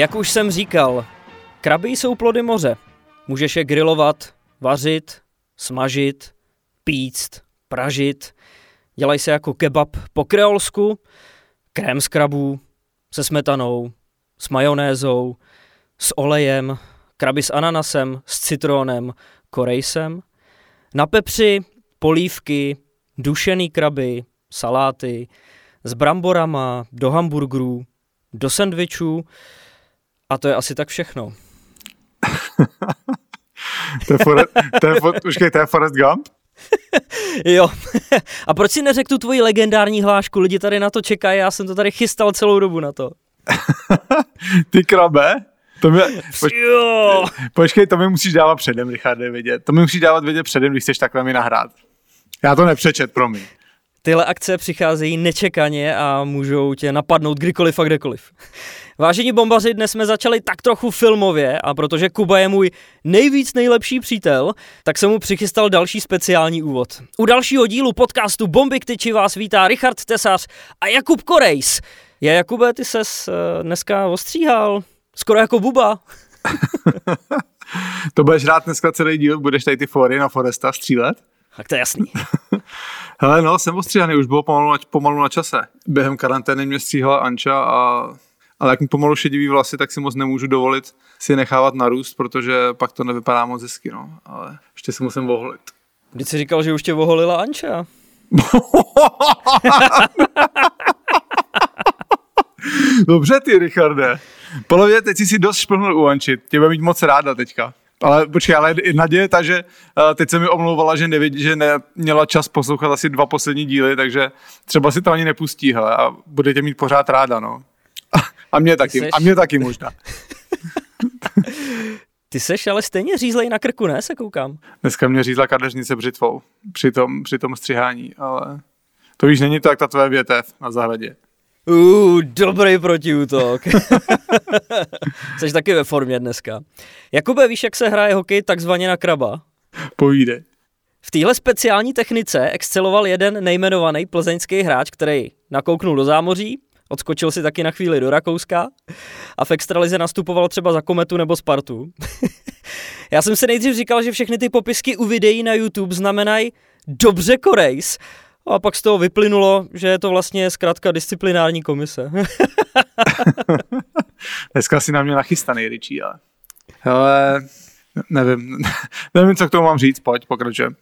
Jak už jsem říkal, kraby jsou plody moře. Můžeš je grilovat, vařit, smažit, píct, pražit. Dělají se jako kebab po kreolsku, krém z krabů, se smetanou, s majonézou, s olejem, kraby s ananasem, s citronem, korejsem. Na pepři polívky, dušený kraby, saláty, s bramborama, do hamburgerů, do sendvičů a to je asi tak všechno. to je, Forrest, to je, počkej, to je Forrest Gump? jo. a proč si neřekl tu tvoji legendární hlášku? Lidi tady na to čekají, já jsem to tady chystal celou dobu na to. Ty krabe? To mě, poč, jo. Počkej, to mi musíš dávat předem, Richarde, vědět. To mi musíš dávat vědět předem, když chceš takhle mi nahrát. Já to nepřečet, promiň. Tyhle akce přicházejí nečekaně a můžou tě napadnout kdykoliv a kdekoliv. Vážení bombaři, dnes jsme začali tak trochu filmově a protože Kuba je můj nejvíc nejlepší přítel, tak jsem mu přichystal další speciální úvod. U dalšího dílu podcastu Bomby k tyči vás vítá Richard Tesař a Jakub Korejs. Je Jakube, ty ses uh, dneska ostříhal, skoro jako buba. to budeš rád dneska celý díl, budeš tady ty fory na Foresta střílet? Tak to je jasný. Hele, no, jsem ostříhaný, už bylo pomalu na, pomalu na čase. Během karantény mě stříhala Anča a ale jak mi pomalu šedivý vlasy, tak si moc nemůžu dovolit si je nechávat narůst, protože pak to nevypadá moc hezky, no. Ale ještě si musím voholit. Když jsi říkal, že už tě voholila Anča. Dobře ty, Richarde. Polově, teď jsi si dost šplhnul u Anči. Tě bude mít moc ráda teďka. Ale počkej, ale naděje ta, že uh, teď se mi omlouvala, že, nevědí, že neměla čas poslouchat asi dva poslední díly, takže třeba si to ani nepustí, hele, a budete mít pořád ráda, no. A mě taky, seš... a mě taky možná. Ty seš ale stejně řízlej na krku, ne, se koukám. Dneska mě řízla kadeřnice břitvou při tom, při tom střihání, ale to už není to jak ta tvoje větev na zahradě. Uh, dobrý protiútok. Jsi taky ve formě dneska. Jakube, víš, jak se hraje hokej takzvaně na kraba? Povíde. V téhle speciální technice exceloval jeden nejmenovaný plzeňský hráč, který nakouknul do zámoří, odskočil si taky na chvíli do Rakouska a v extralize nastupoval třeba za Kometu nebo Spartu. Já jsem si nejdřív říkal, že všechny ty popisky u videí na YouTube znamenají dobře korejs, a pak z toho vyplynulo, že je to vlastně zkrátka disciplinární komise. Dneska si na mě nachystaný, Richie, ale... Hele, nevím, nevím, co k tomu mám říct, pojď, pokračujeme.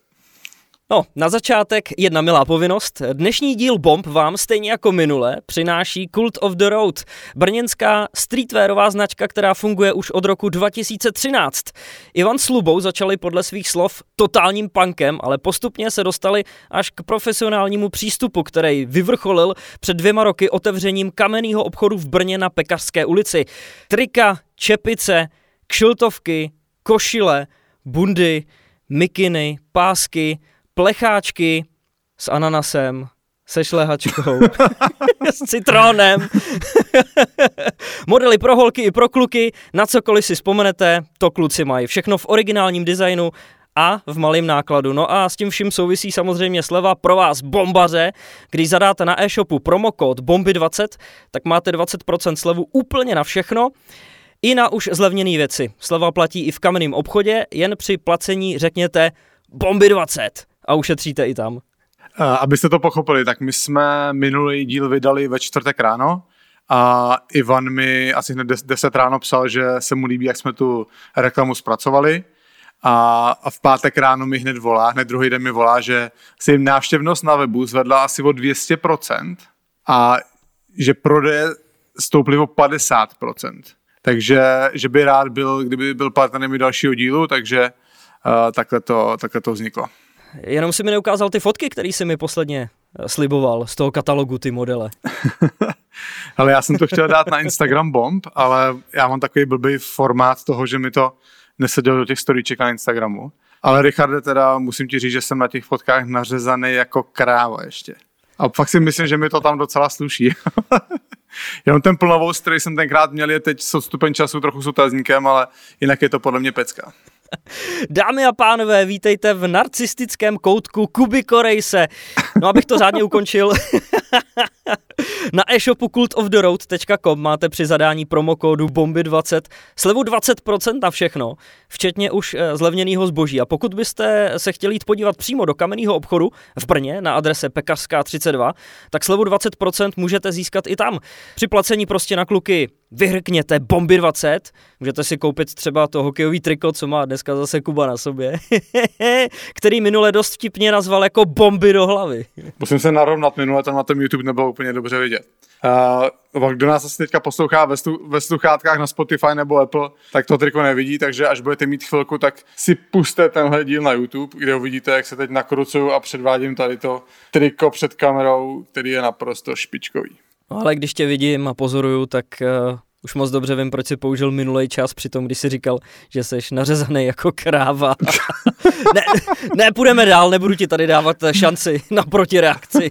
No, na začátek jedna milá povinnost. Dnešní díl Bomb vám stejně jako minule přináší Cult of the Road, brněnská streetwearová značka, která funguje už od roku 2013. Ivan s Lubou začali podle svých slov totálním punkem, ale postupně se dostali až k profesionálnímu přístupu, který vyvrcholil před dvěma roky otevřením kamenného obchodu v Brně na Pekařské ulici. Trika, čepice, kšiltovky, košile, bundy, mikiny, pásky, plecháčky s ananasem, se šlehačkou, s citronem, modely pro holky i pro kluky, na cokoliv si vzpomenete, to kluci mají. Všechno v originálním designu a v malém nákladu. No a s tím vším souvisí samozřejmě sleva pro vás bombaře. Když zadáte na e-shopu promokód BOMBY20, tak máte 20% slevu úplně na všechno. I na už zlevněné věci. Sleva platí i v kamenném obchodě, jen při placení řekněte BOMBY20 a ušetříte i tam. Abyste to pochopili, tak my jsme minulý díl vydali ve čtvrtek ráno a Ivan mi asi hned 10 ráno psal, že se mu líbí, jak jsme tu reklamu zpracovali a, v pátek ráno mi hned volá, hned druhý den mi volá, že se jim návštěvnost na webu zvedla asi o 200% a že prodeje stouply o 50%. Takže že by rád byl, kdyby byl partnerem dalšího dílu, takže uh, takhle, to, takhle to vzniklo. Jenom si mi neukázal ty fotky, které si mi posledně eh, sliboval z toho katalogu, ty modele. ale já jsem to chtěl dát na Instagram Bomb, ale já mám takový blbý formát toho, že mi to nesedělo do těch storíček na Instagramu. Ale Richarde, teda musím ti říct, že jsem na těch fotkách nařezaný jako kráva ještě. A fakt si myslím, že mi to tam docela sluší. Jenom ten plnovost, který jsem tenkrát měl, je teď s odstupem času trochu s otazníkem, ale jinak je to podle mě pecka. Dámy a pánové, vítejte v narcistickém koutku Kuby Korejse. No, abych to řádně ukončil. Na e-shopu cultoftheroad.com máte při zadání promokódu BOMBY20 slevu 20% na všechno, včetně už eh, zlevněného zboží. A pokud byste se chtěli jít podívat přímo do kamenného obchodu v Brně na adrese Pekařská 32, tak slevu 20% můžete získat i tam. Při placení prostě na kluky vyhrkněte Bomby 20, můžete si koupit třeba to hokejový triko, co má dneska zase Kuba na sobě, který minule dost vtipně nazval jako bomby do hlavy. Musím se narovnat, minule tam na tom YouTube nebylo úplně dobře vidět. Uh, kdo nás asi teďka poslouchá ve, stu, ve sluchátkách na Spotify nebo Apple, tak to triko nevidí, takže až budete mít chvilku, tak si puste tenhle díl na YouTube, kde uvidíte, jak se teď nakrucuju a předvádím tady to triko před kamerou, který je naprosto špičkový. No ale když tě vidím a pozoruju, tak uh, už moc dobře vím, proč si použil minulý čas při tom, když jsi říkal, že jsi nařezaný jako kráva. ne, ne, půjdeme dál, nebudu ti tady dávat šanci na protireakci.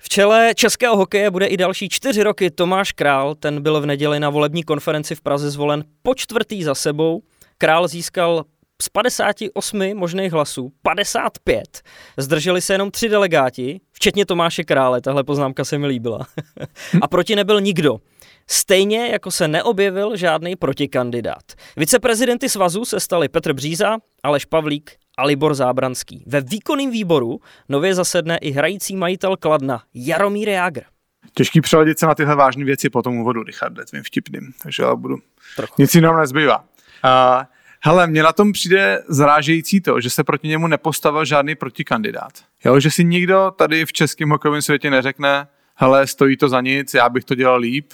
V čele českého hokeje bude i další čtyři roky Tomáš Král, ten byl v neděli na volební konferenci v Praze zvolen po čtvrtý za sebou. Král získal z 58 možných hlasů 55. Zdrželi se jenom tři delegáti, včetně Tomáše Krále, tahle poznámka se mi líbila. A proti nebyl nikdo. Stejně jako se neobjevil žádný protikandidát. Viceprezidenty svazu se stali Petr Bříza, Aleš Pavlík a Libor Zábranský. Ve výkonném výboru nově zasedne i hrající majitel Kladna Jaromír Jágr. Těžký přeladit se na tyhle vážné věci po tom úvodu, Richard, tvým vtipným, takže já budu. Trochu. Nic jiného nezbývá. Uh, hele, mně na tom přijde zrážející to, že se proti němu nepostavil žádný protikandidát. Jo, že si nikdo tady v českém hokejovém světě neřekne, hele, stojí to za nic, já bych to dělal líp,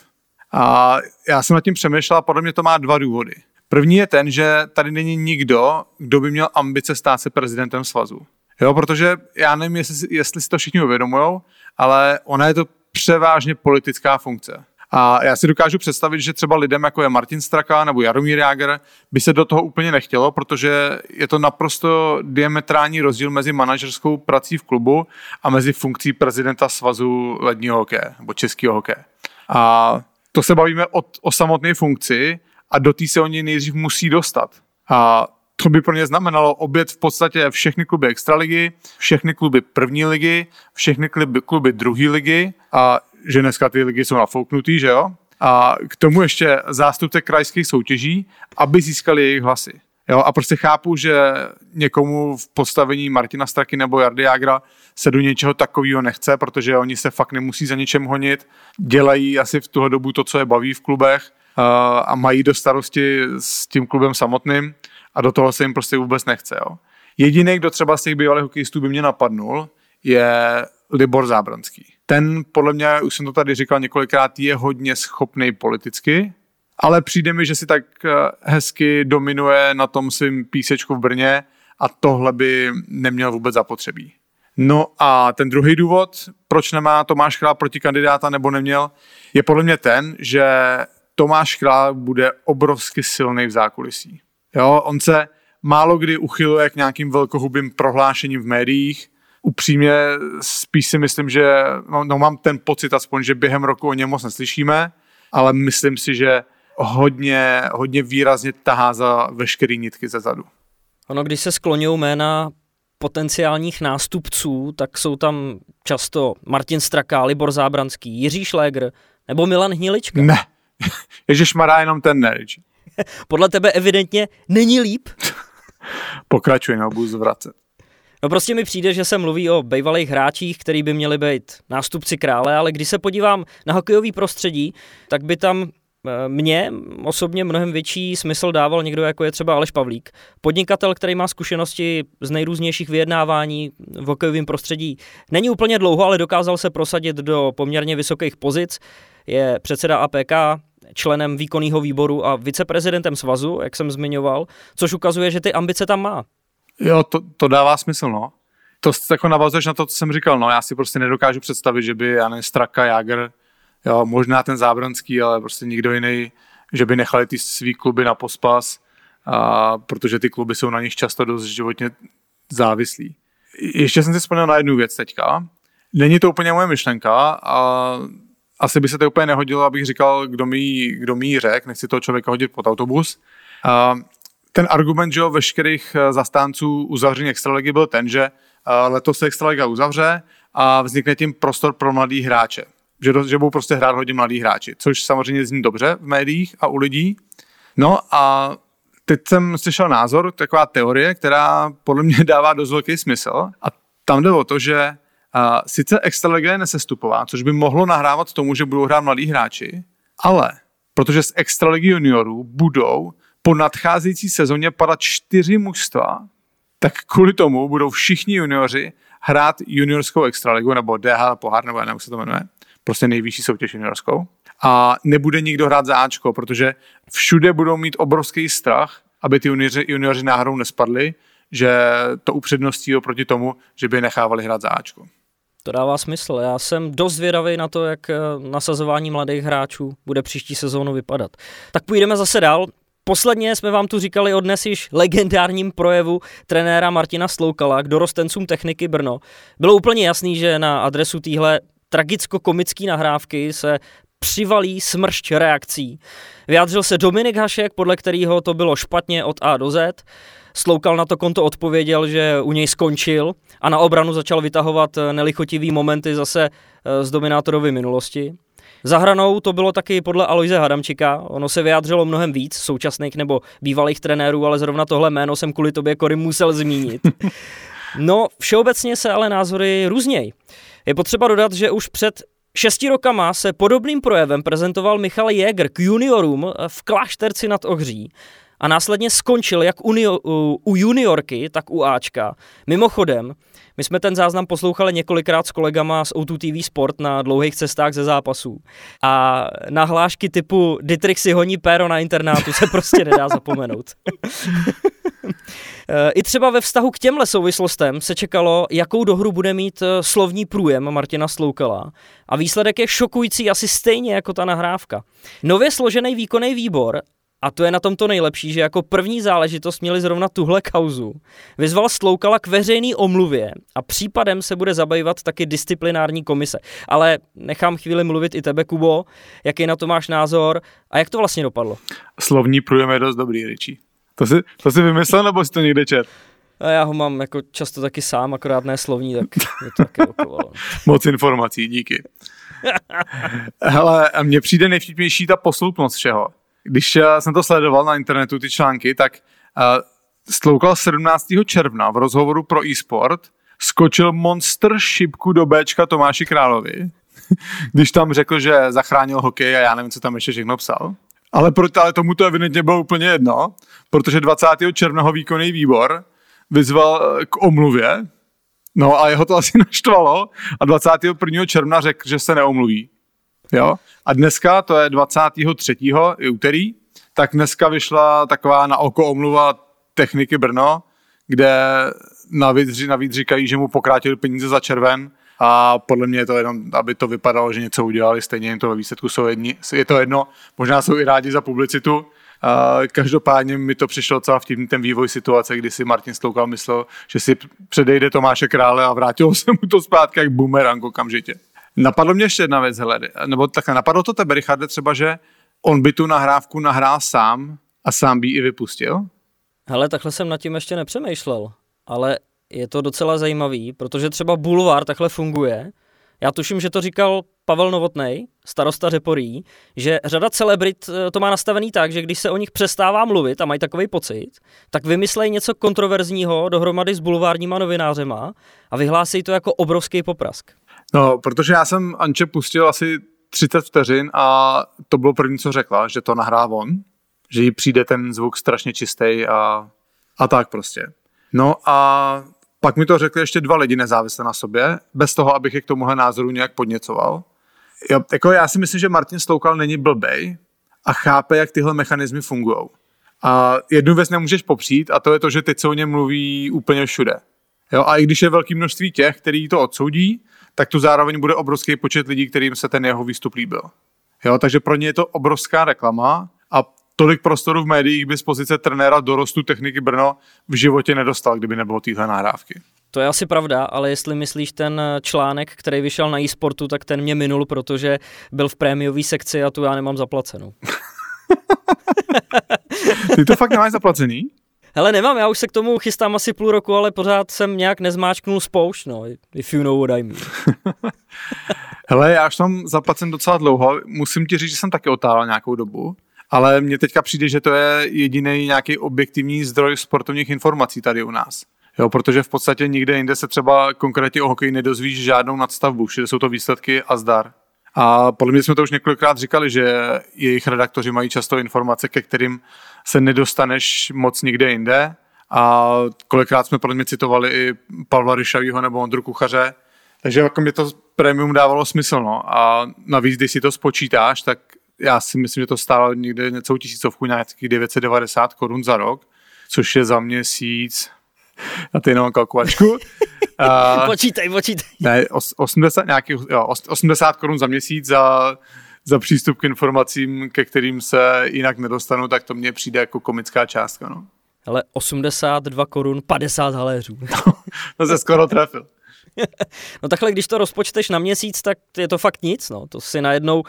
a já jsem nad tím přemýšlel a podle mě to má dva důvody. První je ten, že tady není nikdo, kdo by měl ambice stát se prezidentem svazu. Jo, protože já nevím, jestli, jestli si to všichni uvědomují, ale ona je to převážně politická funkce. A já si dokážu představit, že třeba lidem, jako je Martin Straka nebo Jaromír Jáger, by se do toho úplně nechtělo, protože je to naprosto diametrální rozdíl mezi manažerskou prací v klubu a mezi funkcí prezidenta svazu ledního hokeje nebo českého hokeje. A to se bavíme o, o samotné funkci a do té se oni nejdřív musí dostat. A to by pro ně znamenalo obět v podstatě všechny kluby extraligy, všechny kluby první ligy, všechny kluby, kluby druhé ligy a že dneska ty ligy jsou nafouknutý, že jo? A k tomu ještě zástupce krajských soutěží, aby získali jejich hlasy. Jo, a prostě chápu, že někomu v postavení Martina Straky nebo Jardy Jagra se do něčeho takového nechce, protože oni se fakt nemusí za něčem honit, dělají asi v tuhle dobu to, co je baví v klubech a mají do starosti s tím klubem samotným a do toho se jim prostě vůbec nechce. Jo. Jediný, kdo třeba z těch bývalých hokejistů by mě napadnul, je Libor Zábranský. Ten, podle mě, už jsem to tady říkal několikrát, je hodně schopný politicky, ale přijde mi, že si tak eh, hezky dominuje na tom svým písečku v Brně a tohle by neměl vůbec zapotřebí. No a ten druhý důvod, proč nemá Tomáš Král proti kandidáta nebo neměl, je podle mě ten, že Tomáš Král bude obrovsky silný v zákulisí. Jo, on se málo kdy uchyluje k nějakým velkohubým prohlášením v médiích. Upřímně spíš si myslím, že no, no mám ten pocit aspoň, že během roku o něm moc neslyšíme, ale myslím si, že hodně, hodně výrazně tahá za veškerý nitky ze zadu. Ono, když se skloňují jména potenciálních nástupců, tak jsou tam často Martin Straka, Libor Zábranský, Jiří Šlégr nebo Milan Hnilička. Ne, Ježíš Mará jenom ten ne. Podle tebe evidentně není líp? Pokračuj, no, budu zvracet. No prostě mi přijde, že se mluví o bývalých hráčích, který by měli být nástupci krále, ale když se podívám na hokejový prostředí, tak by tam Mně osobně mnohem větší smysl dával někdo, jako je třeba Aleš Pavlík. Podnikatel, který má zkušenosti z nejrůznějších vyjednávání v hokejovém prostředí. Není úplně dlouho, ale dokázal se prosadit do poměrně vysokých pozic. Je předseda APK, členem výkonného výboru a viceprezidentem svazu, jak jsem zmiňoval, což ukazuje, že ty ambice tam má. Jo, to, to dává smysl, no. To jako navazuješ na to, co jsem říkal, no já si prostě nedokážu představit, že by, nevím, Straka, Jager, jo, možná ten Zábranský, ale prostě nikdo jiný, že by nechali ty svý kluby na pospas, a, protože ty kluby jsou na nich často dost životně závislí. Ještě jsem si vzpomněl na jednu věc teďka. Není to úplně moje myšlenka a asi by se to úplně nehodilo, abych říkal, kdo mi, kdo mi řek, nechci toho člověka hodit pod autobus. A, ten argument, že jo, veškerých eh, zastánců uzavření extraligy byl ten, že eh, letos se extraliga uzavře a vznikne tím prostor pro mladý hráče. Že, že budou prostě hrát hodně mladí hráči, což samozřejmě zní dobře v médiích a u lidí. No a teď jsem slyšel názor, taková teorie, která podle mě dává dost velký smysl a tam jde o to, že a, sice Extraliga je nesestupová, což by mohlo nahrávat tomu, že budou hrát mladí hráči, ale protože z Extraligy juniorů budou po nadcházející sezóně padat čtyři mužstva, tak kvůli tomu budou všichni junioři hrát juniorskou extraligu, nebo DH pohár, nebo jak se to jmenuje, prostě nejvyšší soutěž juniorskou. A nebude nikdo hrát za Ačko, protože všude budou mít obrovský strach, aby ty junioři, junioři náhodou nespadli, že to upředností oproti tomu, že by je nechávali hrát za Ačko. To dává smysl. Já jsem dost zvědavý na to, jak eh, nasazování mladých hráčů bude příští sezónu vypadat. Tak půjdeme zase dál. Posledně jsme vám tu říkali o dnes již legendárním projevu trenéra Martina Sloukala k dorostencům techniky Brno. Bylo úplně jasný, že na adresu téhle tragicko-komický nahrávky se přivalí smršť reakcí. Vyjádřil se Dominik Hašek, podle kterého to bylo špatně od A do Z. Sloukal na to konto odpověděl, že u něj skončil a na obranu začal vytahovat nelichotivý momenty zase eh, z dominátorovy minulosti. Za hranou to bylo taky podle Aloise Hadamčika. Ono se vyjádřilo mnohem víc současných nebo bývalých trenérů, ale zrovna tohle jméno jsem kvůli tobě, Kory, musel zmínit. No, všeobecně se ale názory různějí. Je potřeba dodat, že už před šesti rokama se podobným projevem prezentoval Michal Jäger k juniorům v Klášterci nad Ohří a následně skončil jak u, u juniorky, tak u Ačka. Mimochodem, my jsme ten záznam poslouchali několikrát s kolegama z O2 TV Sport na dlouhých cestách ze zápasů. A nahlášky typu Dietrich si honí péro na internátu se prostě nedá zapomenout. I třeba ve vztahu k těmhle souvislostem se čekalo, jakou dohru bude mít eh, slovní průjem Martina Sloukala. A výsledek je šokující asi stejně jako ta nahrávka. Nově složený výkonný výbor a to je na tom to nejlepší, že jako první záležitost měli zrovna tuhle kauzu. Vyzval Sloukala k veřejné omluvě a případem se bude zabývat taky disciplinární komise. Ale nechám chvíli mluvit i tebe, Kubo, jaký na to máš názor a jak to vlastně dopadlo? Slovní průjem je dost dobrý, Ričí. To si, to si vymyslel, nebo si to někde čet? A já ho mám jako často taky sám, akorát ne slovní, tak mě to taky okovalo. Moc informací, díky. Hele, mně přijde nejvtipnější ta posloupnost všeho když eh, jsem to sledoval na internetu, ty články, tak uh, sloukal 17. června v rozhovoru pro e-sport, skočil monster šipku do Bčka Tomáši Královi, když tam řekl, že zachránil hokej a já nevím, co tam ještě všechno psal. Ale, pro, ale tomu to evidentně bylo úplně jedno, protože 20. června ho výkonný výbor vyzval eh, k omluvě, no a jeho to asi naštvalo a 21. června řekl, že se neomluví. Jo? A dneska, to je 23. i úterý, tak dneska vyšla taková na oko omluva techniky Brno, kde navíc, navíc říkají, že mu pokrátili peníze za červen a podle mě je to jenom, aby to vypadalo, že něco udělali, stejně jim to ve výsledku jsou jedni, je to jedno, možná jsou i rádi za publicitu, každopádně mi to přišlo celá vtipný ten vývoj situace, kdy si Martin Stoukal myslel, že si předejde Tomáše Krále a vrátilo se mu to zpátky jak boomerang okamžitě. Napadlo mě ještě jedna věc, hele, nebo tak napadlo to tebe, Richarde, třeba, že on by tu nahrávku nahrál sám a sám by ji i vypustil? Hele, takhle jsem nad tím ještě nepřemýšlel, ale je to docela zajímavý, protože třeba Bulvár takhle funguje. Já tuším, že to říkal Pavel Novotnej, starosta Řeporí, že řada celebrit eh, to má nastavený tak, že když se o nich přestává mluvit a mají takový pocit, tak vymyslejí něco kontroverzního dohromady s bulvárníma novinářema a vyhlásí to jako obrovský poprask. No, protože já jsem Anče pustil asi 30 vteřin a to bylo první, co řekla, že to nahrá on, že jí přijde ten zvuk strašně čistý a, a tak prostě. No a pak mi to řekli ještě dva lidi nezávisle na sobě, bez toho, abych je k tomuhle názoru nějak podněcoval. Já, jako já si myslím, že Martin Stoukal není blbej a chápe, jak tyhle mechanismy fungují. A jednu věc nemůžeš popřít a to je to, že teď se o něm mluví úplně všude. Jo, a i když je velké množství těch, kteří to odsoudí, tak tu zároveň bude obrovský počet lidí, kterým se ten jeho výstup líbil. Jo, takže pro ně je to obrovská reklama a tolik prostoru v médiích by z pozice trenéra dorostu techniky Brno v životě nedostal, kdyby nebylo téhle nahrávky. To je asi pravda, ale jestli myslíš ten článek, který vyšel na e-sportu, tak ten mě minul, protože byl v prémiové sekci a tu já nemám zaplacenou. Ty to fakt nemáš zaplacený? Hele, nemám, já už se k tomu chystám asi půl roku, ale pořád jsem nějak nezmáčknul spoušť, no, if you know what I mean. Hele, já už tam zaplacen docela dlouho, musím ti říct, že jsem taky otálel nějakou dobu, ale mně teďka přijde, že to je jediný nějaký objektivní zdroj sportovních informací tady u nás. Jo, protože v podstatě nikde jinde se třeba konkrétně o hokeji nedozvíš žádnou nadstavbu, všude jsou to výsledky a zdar. A podle mě jsme to už několikrát říkali, že jejich redaktoři mají často informace, ke kterým se nedostaneš moc nikde jinde. A kolikrát jsme podle mě citovali i Pavla Ryšavýho nebo Ondru Kuchaře. Takže jako mě to premium dávalo smysl. No. A navíc, když si to spočítáš, tak já si myslím, že to stálo někde něco tisícovku, nějakých 990 korun za rok, což je za měsíc, a ty jenom kalkulačku. Počítej, počítej. Ne, 80, nějaký, jo, 80 korun za měsíc za, za přístup k informacím, ke kterým se jinak nedostanu, tak to mně přijde jako komická částka. No. Ale 82 korun 50 haléřů. to se skoro trefil. no takhle, když to rozpočteš na měsíc, tak je to fakt nic, no. To si najednou uh,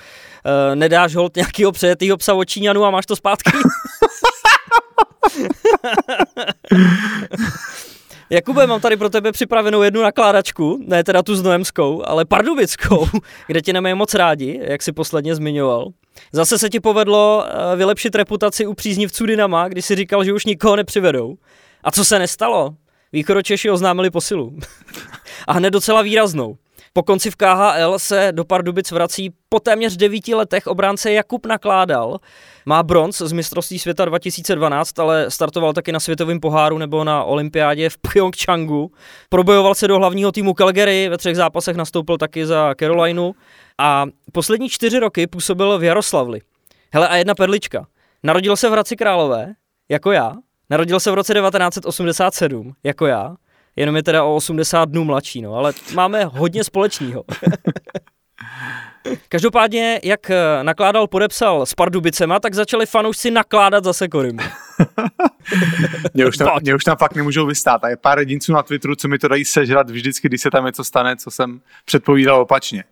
nedáš hold nějakého přejetýho psa od Číňanu a máš to zpátky. Jakube, mám tady pro tebe připravenou jednu nakládačku, ne teda tu znojemskou, ale pardubickou, kde ti nemají moc rádi, jak si posledně zmiňoval. Zase se ti povedlo eh, vylepšit reputaci u příznivců Dynama, když si říkal, že už nikoho nepřivedou. A co se nestalo? Východočeši oznámili posilu. A hned docela výraznou. Po konci v KHL se do Pardubic vrací po téměř devíti letech obránce Jakub Nakládal. Má bronz z mistrovství světa 2012, ale startoval taky na světovém poháru nebo na olympiádě v Pyeongchangu. Probojoval se do hlavního týmu Calgary, ve třech zápasech nastoupil taky za Carolinu a poslední čtyři roky působil v Jaroslavli. Hele a jedna perlička. Narodil se v Hradci Králové, jako já. Narodil se v roce 1987, jako já jenom je teda o 80 dnů mladší, no, ale máme hodně společného. Každopádně, jak eh, nakládal, podepsal s Pardubicema, tak začali fanoušci nakládat zase Korymu. mě, už tam, mě už tam fakt nemůžou vystát. A je pár jedinců na Twitteru, co mi to dají sežrat vždycky, když se tam něco stane, co jsem předpovídal opačně.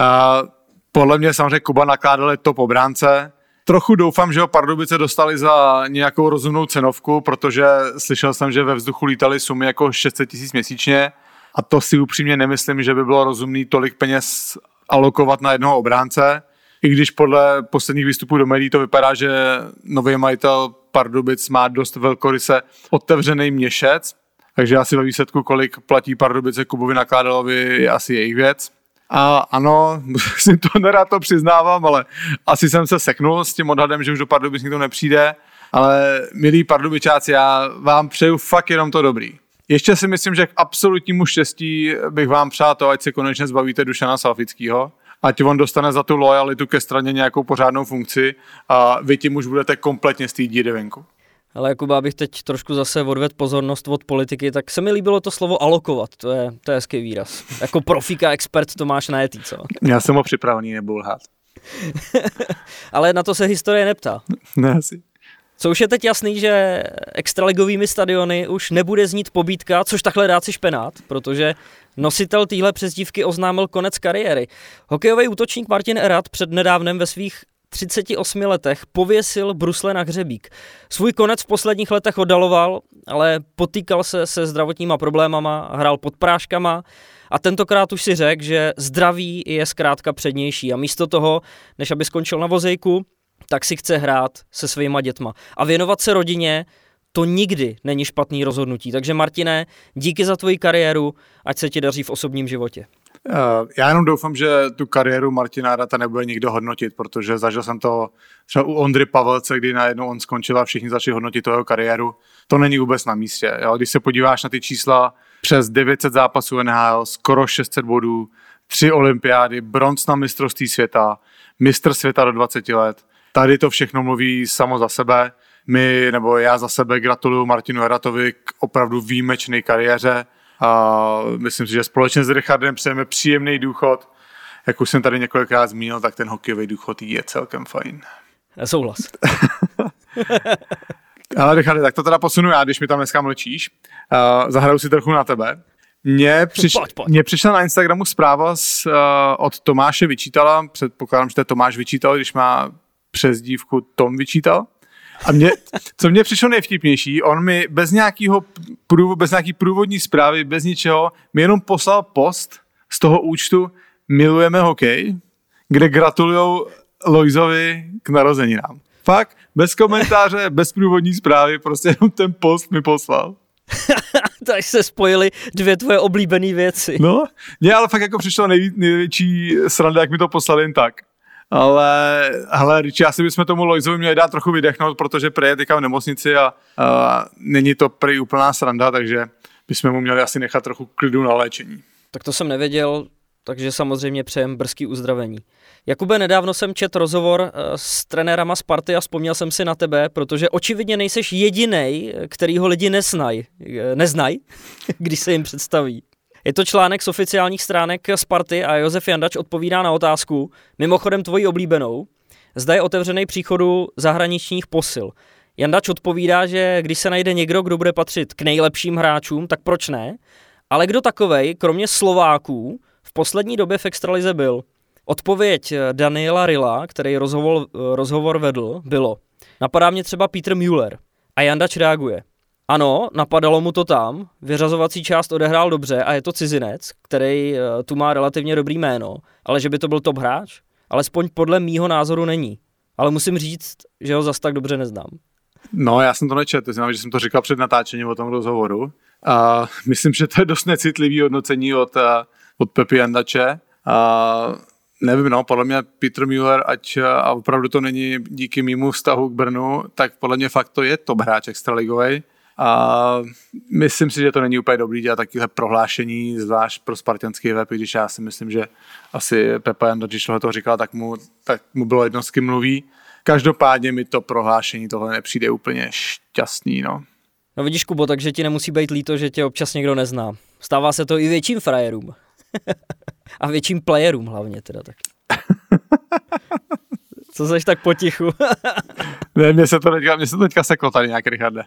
Uh, podle mě samozřejmě Kuba nakládal top obránce, Trochu doufám, že ho Pardubice dostali za nějakou rozumnou cenovku, protože slyšel jsem, že ve vzduchu lítali sumy jako 600 tisíc měsíčně a to si upřímně nemyslím, že by bylo rozumný tolik peněz alokovat na jednoho obránce. I když podle posledních výstupů do médií to vypadá, že nový majitel Pardubic má dost velkoryse otevřený měšec, takže asi ve výsledku, kolik platí Pardubice Kubovi Nakládalovi, je asi jejich věc. A ano, si to nerad to přiznávám, ale asi jsem se seknul s tím odhadem, že už do Pardubic nikdo nepřijde. Ale milí pardubičáci, já vám přeju fakt jenom to dobrý. Ještě si myslím, že k absolutnímu štěstí bych vám přál to, ať se konečně zbavíte Dušana Salfického, ať on dostane za tu lojalitu ke straně nějakou pořádnou funkci a vy tím už budete kompletně z té díry venku. Ale jako abych teď trošku zase odvedl pozornost od politiky, tak se mi líbilo to slovo alokovat, to je, to je hezký výraz. Jako profíka, expert to máš na etý, co? Já jsem ho připravený, nebudu lhát. Ale na to se historie neptá. Ne, asi. Co už je teď jasný, že extraligovými stadiony už nebude znít pobítka, což takhle dát si špenát, protože nositel téhle přezdívky oznámil konec kariéry. Hokejový útočník Martin Erat před nedávnem ve svých 38 letech pověsil brusle na hřebík. Svůj konec v posledních letech oddaloval, ale potýkal se se zdravotníma problémama, hrál pod práškama a tentokrát už si řekl, že zdraví je zkrátka přednější a místo toho, než aby skončil na vozejku, tak si chce hrát se svýma dětma a věnovat se rodině, to nikdy není špatný rozhodnutí. Takže Martine, díky za tvoji kariéru, ať se ti daří v osobním životě. Eh, já jenom doufám, že tu kariéru Martina Rata nebude nikdo hodnotit, protože zažil jsem to třeba u Ondry Pavelce, kdy najednou on skončil a všichni začali hodnotit jeho kariéru. To není vůbec na místě. Jo? Když se podíváš na ty čísla, přes 900 zápasů NHL, skoro 600 bodů, tři olympiády, bronz na mistrovství světa, mistr světa do 20 let. Tady to všechno mluví samo za sebe. My, nebo já za sebe gratuluju Martinu Heratovi k opravdu výjimečné kariéře a myslím si, že společně s Richardem přejeme příjemný důchod. Jak už jsem tady několikrát zmínil, tak ten hokejový důchod je celkem fajn. Souhlas. Ale Richarde, tak to teda posunu já, když mi tam dneska mlčíš. Uh, zahraju si trochu na tebe. Mně, přiš, pojď, pojď. mně přišla na Instagramu zpráva z, uh, od Tomáše Vyčítala, předpokládám, že to je Tomáš Vyčítal, když má přezdívku Tom Vyčítal. A mě, co mě přišlo nejvtipnější, on mi bez nějakého průvod, bez nějaký průvodní zprávy, bez ničeho, mi jenom poslal post z toho účtu Milujeme hokej, kde gratulujou Loizovi k narozeninám. Fakt, bez komentáře, bez průvodní zprávy, prostě jenom ten post mi poslal. tak se spojily dvě tvoje oblíbené věci. No, mě ale fakt jako přišlo největší sranda, jak mi to poslali jen tak. Ale, hele, Richie, asi bychom tomu Loizovi měli dát trochu vydechnout, protože prý je teďka v nemocnici a, a není to prý úplná sranda, takže bychom mu měli asi nechat trochu klidu na léčení. Tak to jsem nevěděl, takže samozřejmě přejem brzký uzdravení. Jakube, nedávno jsem čet rozhovor eh, s trenérama Sparty a vzpomněl jsem si na tebe, protože očividně nejseš jediný, kterýho lidi nesnaj, eh, neznaj, když se jim představí. Je to článek z oficiálních stránek Sparty a Josef Jandač odpovídá na otázku, mimochodem tvojí oblíbenou, zda je otevřený příchodu zahraničních posil. Jandač odpovídá, že když se najde někdo, kdo bude patřit k nejlepším hráčům, tak proč ne? Ale kdo takovej, kromě Slováků, v poslední době v extralize byl? Odpověď Daniela Rilla, který rozhovor, rozhovor vedl, bylo Napadá mě třeba Peter Müller. A Jandač reaguje. Ano, napadalo mu to tam, vyřazovací část odehrál dobře a je to cizinec, který uh, tu má relativně dobrý jméno, ale že by to byl top hráč, alespoň podle mýho názoru není. Ale musím říct, že ho zas tak dobře neznám. No, já jsem to nečetl, znamená, že jsem to říkal před natáčením o tom rozhovoru. A myslím, že to je dost necitlivý hodnocení od, eh, od Pepi Jandače. A nevím, no, podle mě Peter Müller, ať a opravdu to není díky mýmu vztahu k Brnu, tak podle mě fakt to je top hráč extraligovej. A myslím si, že to není úplně dobrý dělat takové prohlášení, zvlášť pro spartianský web, když já si myslím, že asi Pepa Janda, když to říkal, tak mu, tak mu bylo jedno, s kým mluví. Každopádně mi to prohlášení tohle nepřijde úplně šťastný, no. No vidíš, Kubo, takže ti nemusí být líto, že tě občas někdo nezná. Stává se to i větším frajerům. A větším playerům hlavně teda tak. Co seš tak potichu? ne, mě se to teďka, mě se to teďka seklo tady nějak, Richarde.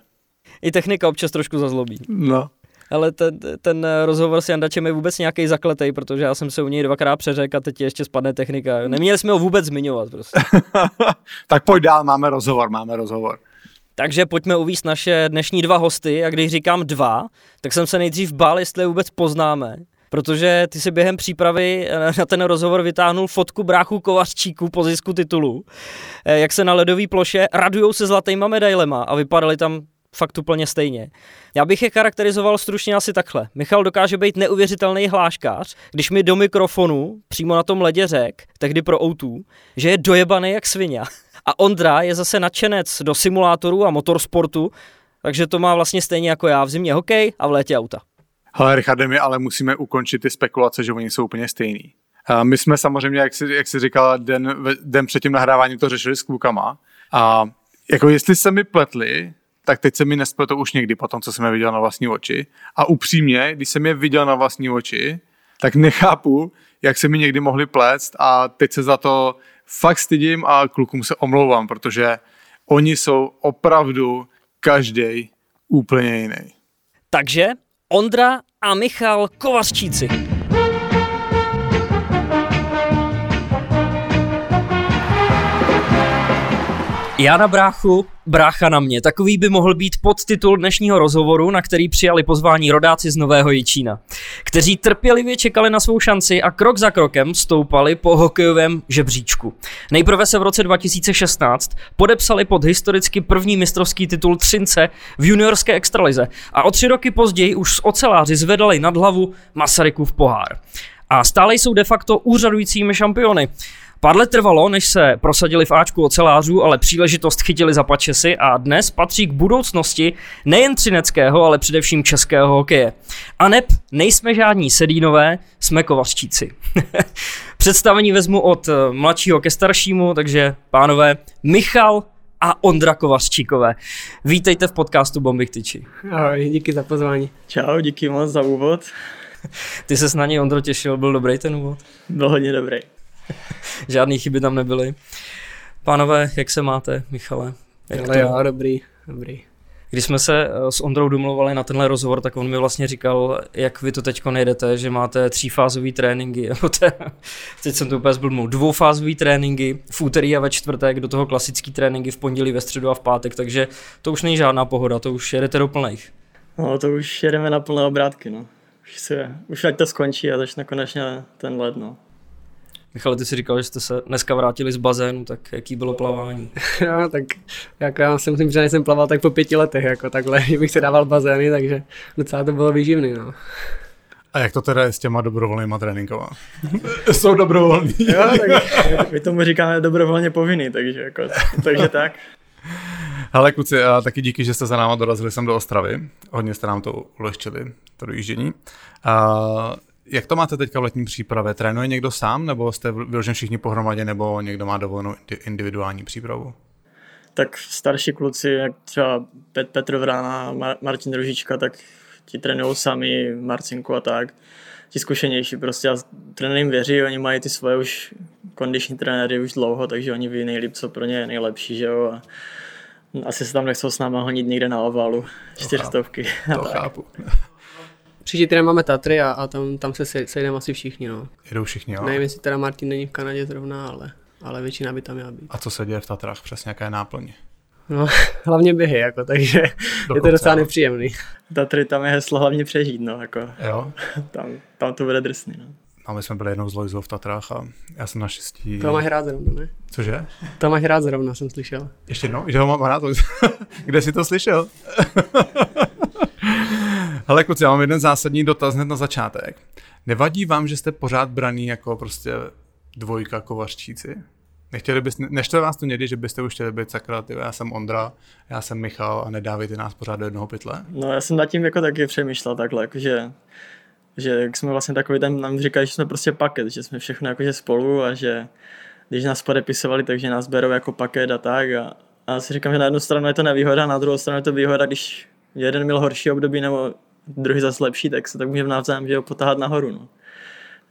I technika občas trošku zazlobí. No. Ale ten, ten rozhovor s Jandačem je vůbec nějaký zakletej, protože já jsem se u něj dvakrát přeřekl a teď ještě spadne technika. Neměli jsme ho vůbec zmiňovat prostě. tak pojď dál, máme rozhovor, máme rozhovor. Takže pojďme uvíct naše dnešní dva hosty a když říkám dva, tak jsem se nejdřív bál, jestli je vůbec poznáme protože ty si během přípravy eh, na ten rozhovor vytáhnul fotku bráchu Kovařčíků po zisku titulu, eh, jak se na ledové ploše radujou se zlatýma medailema a vypadali tam fakt úplně stejně. Já bych je charakterizoval stručně asi takhle. Michal dokáže být neuvěřitelný hláškář, když mi do mikrofonu přímo na tom ledě řek, tehdy pro O2, že je dojebaný jak svině. A Ondra je zase nadšenec do simulátorů a motorsportu, takže to má vlastně stejně jako já v zimě hokej a v létě auta. Hele, Richarde, my ale musíme ukončit ty spekulace, že oni jsou úplně stejný. My jsme samozřejmě, jak jsi, jak jsi říkal, den, den před tím nahráváním to řešili s klukama. A jako jestli se mi pletli, tak teď se mi nespletou už někdy po tom, co jsem je viděl na vlastní oči. A upřímně, když jsem je viděl na vlastní oči, tak nechápu, jak se mi někdy mohli plést a teď se za to fakt stydím a klukům se omlouvám, protože oni jsou opravdu každý úplně jiný. Takže Ondra a Michal Kovařčíci. Já na bráchu, brácha na mě. Takový by mohl být podtitul dnešního rozhovoru, na který přijali pozvání rodáci z Nového Jičína, kteří trpělivě čekali na svou šanci a krok za krokem stoupali po hokejovém žebříčku. Nejprve se v roce 2016 podepsali pod historicky první mistrovský titul Třince v juniorské extralize a o tři roky později už s oceláři zvedali nad hlavu Masarykův pohár. A stále jsou de facto úřadujícími šampiony. Pár let trvalo, než se prosadili v Ačku ocelářů, ale příležitost chytili za pačesy a dnes patří k budoucnosti nejen třineckého, ale především českého hokeje. A neb nejsme žádní sedínové, jsme kovařčíci. Představení vezmu od eh, mladšího ke staršímu, takže pánové, Michal a Ondra Kovařčíkové. Vítejte v podcastu Bomby Tyči. Ahoj, díky za pozvání. Čau, díky moc za úvod. Ty se na něj, Ondro, těšil, byl dobrý ten úvod? Byl hodně dobrý. Žádný chyby tam nebyly. Pánové, jak se máte, Michale? Jak Ale jo, dobrý, dobrý. Když jsme se eh, s Ondrou domluvali na tenhle rozhovor, tak on mi vlastně říkal, jak vy to teď nejdete, že máte třífázové tréninky, teď jsem to úplně zblbnul, dvoufázové tréninky v úterý a ve čtvrtek, do toho klasický tréninky v pondělí, ve středu a v pátek, takže to už není žádná pohoda, to už jedete do plných. No to už jedeme na plné obrátky, no. Už, se, už ať to skončí a začne konečně ten let, no. Michal, ty si říkal, že jste se dneska vrátili z bazénu, tak jaký bylo plavání? no, tak jako já si myslím, že jsem plaval tak po pěti letech, jako takhle, že bych se dával bazény, takže docela to bylo výživný, no. A jak to teda je s těma dobrovolnýma tréninkama? Jsou dobrovolní. jo, tak my tomu říkáme dobrovolně povinný, takže, jako, takže tak. Hele kluci, a taky díky, že jste za náma dorazili sem do Ostravy. Hodně jste nám to ulehčili, to dojíždění. A jak to máte teďka v letní přípravě? Trénuje někdo sám, nebo jste vyložen všichni pohromadě, nebo někdo má dovolenou individuální přípravu? Tak starší kluci, jak třeba Pet, Petr Vrána, Mar- Martin Družička, tak ti trénují sami, Marcinku a tak. Ti zkušenější prostě a trenér jim věří, oni mají ty svoje už kondiční trenéry už dlouho, takže oni ví nejlíp, co pro ně je nejlepší, že jo. A asi se tam nechcou s náma honit někde na ovalu, čtyřstovky. To chápu. Příští týden máme Tatry a, a tam, tam se sejdeme asi všichni, no. Jedou všichni, jo? Nevím, jestli teda Martin není v Kanadě zrovna, ale, ale většina by tam měla být. A co se děje v Tatrách? Přesně jaká je náplň? No, hlavně běhy, jako, takže Do je to docela nepříjemný. Tatry tam je heslo hlavně přežít, no, jako. Jo? tam, tam to bude drsný, no. No, my jsme byli jednou z Lojzou v Tatrách a já jsem naštěstí... To máš rád zrovna, ne? Cože? To máš rád zrovna, jsem slyšel. Ještě jednou? Že ho mám rád? Kde jsi to slyšel? Hele kluci, já mám jeden zásadní dotaz hned na začátek. Nevadí vám, že jste pořád braný jako prostě dvojka kovařčíci? Nechtěli byste, neštve vás to někdy, že byste už chtěli být sakra, ty, já jsem Ondra, já jsem Michal a nedávejte nás pořád do jednoho pytle? No já jsem nad tím jako taky přemýšlel takhle, jakože že jak jsme vlastně takový ten, nám říkali, že jsme prostě paket, že jsme všechno jakože spolu a že když nás podepisovali, takže nás berou jako paket a tak a, a si říkám, že na jednu stranu je to nevýhoda, na druhou stranu je to výhoda, když jeden měl horší období nebo druhý zase lepší, tak se tak můžeme navzájem že ho potáhat nahoru. No.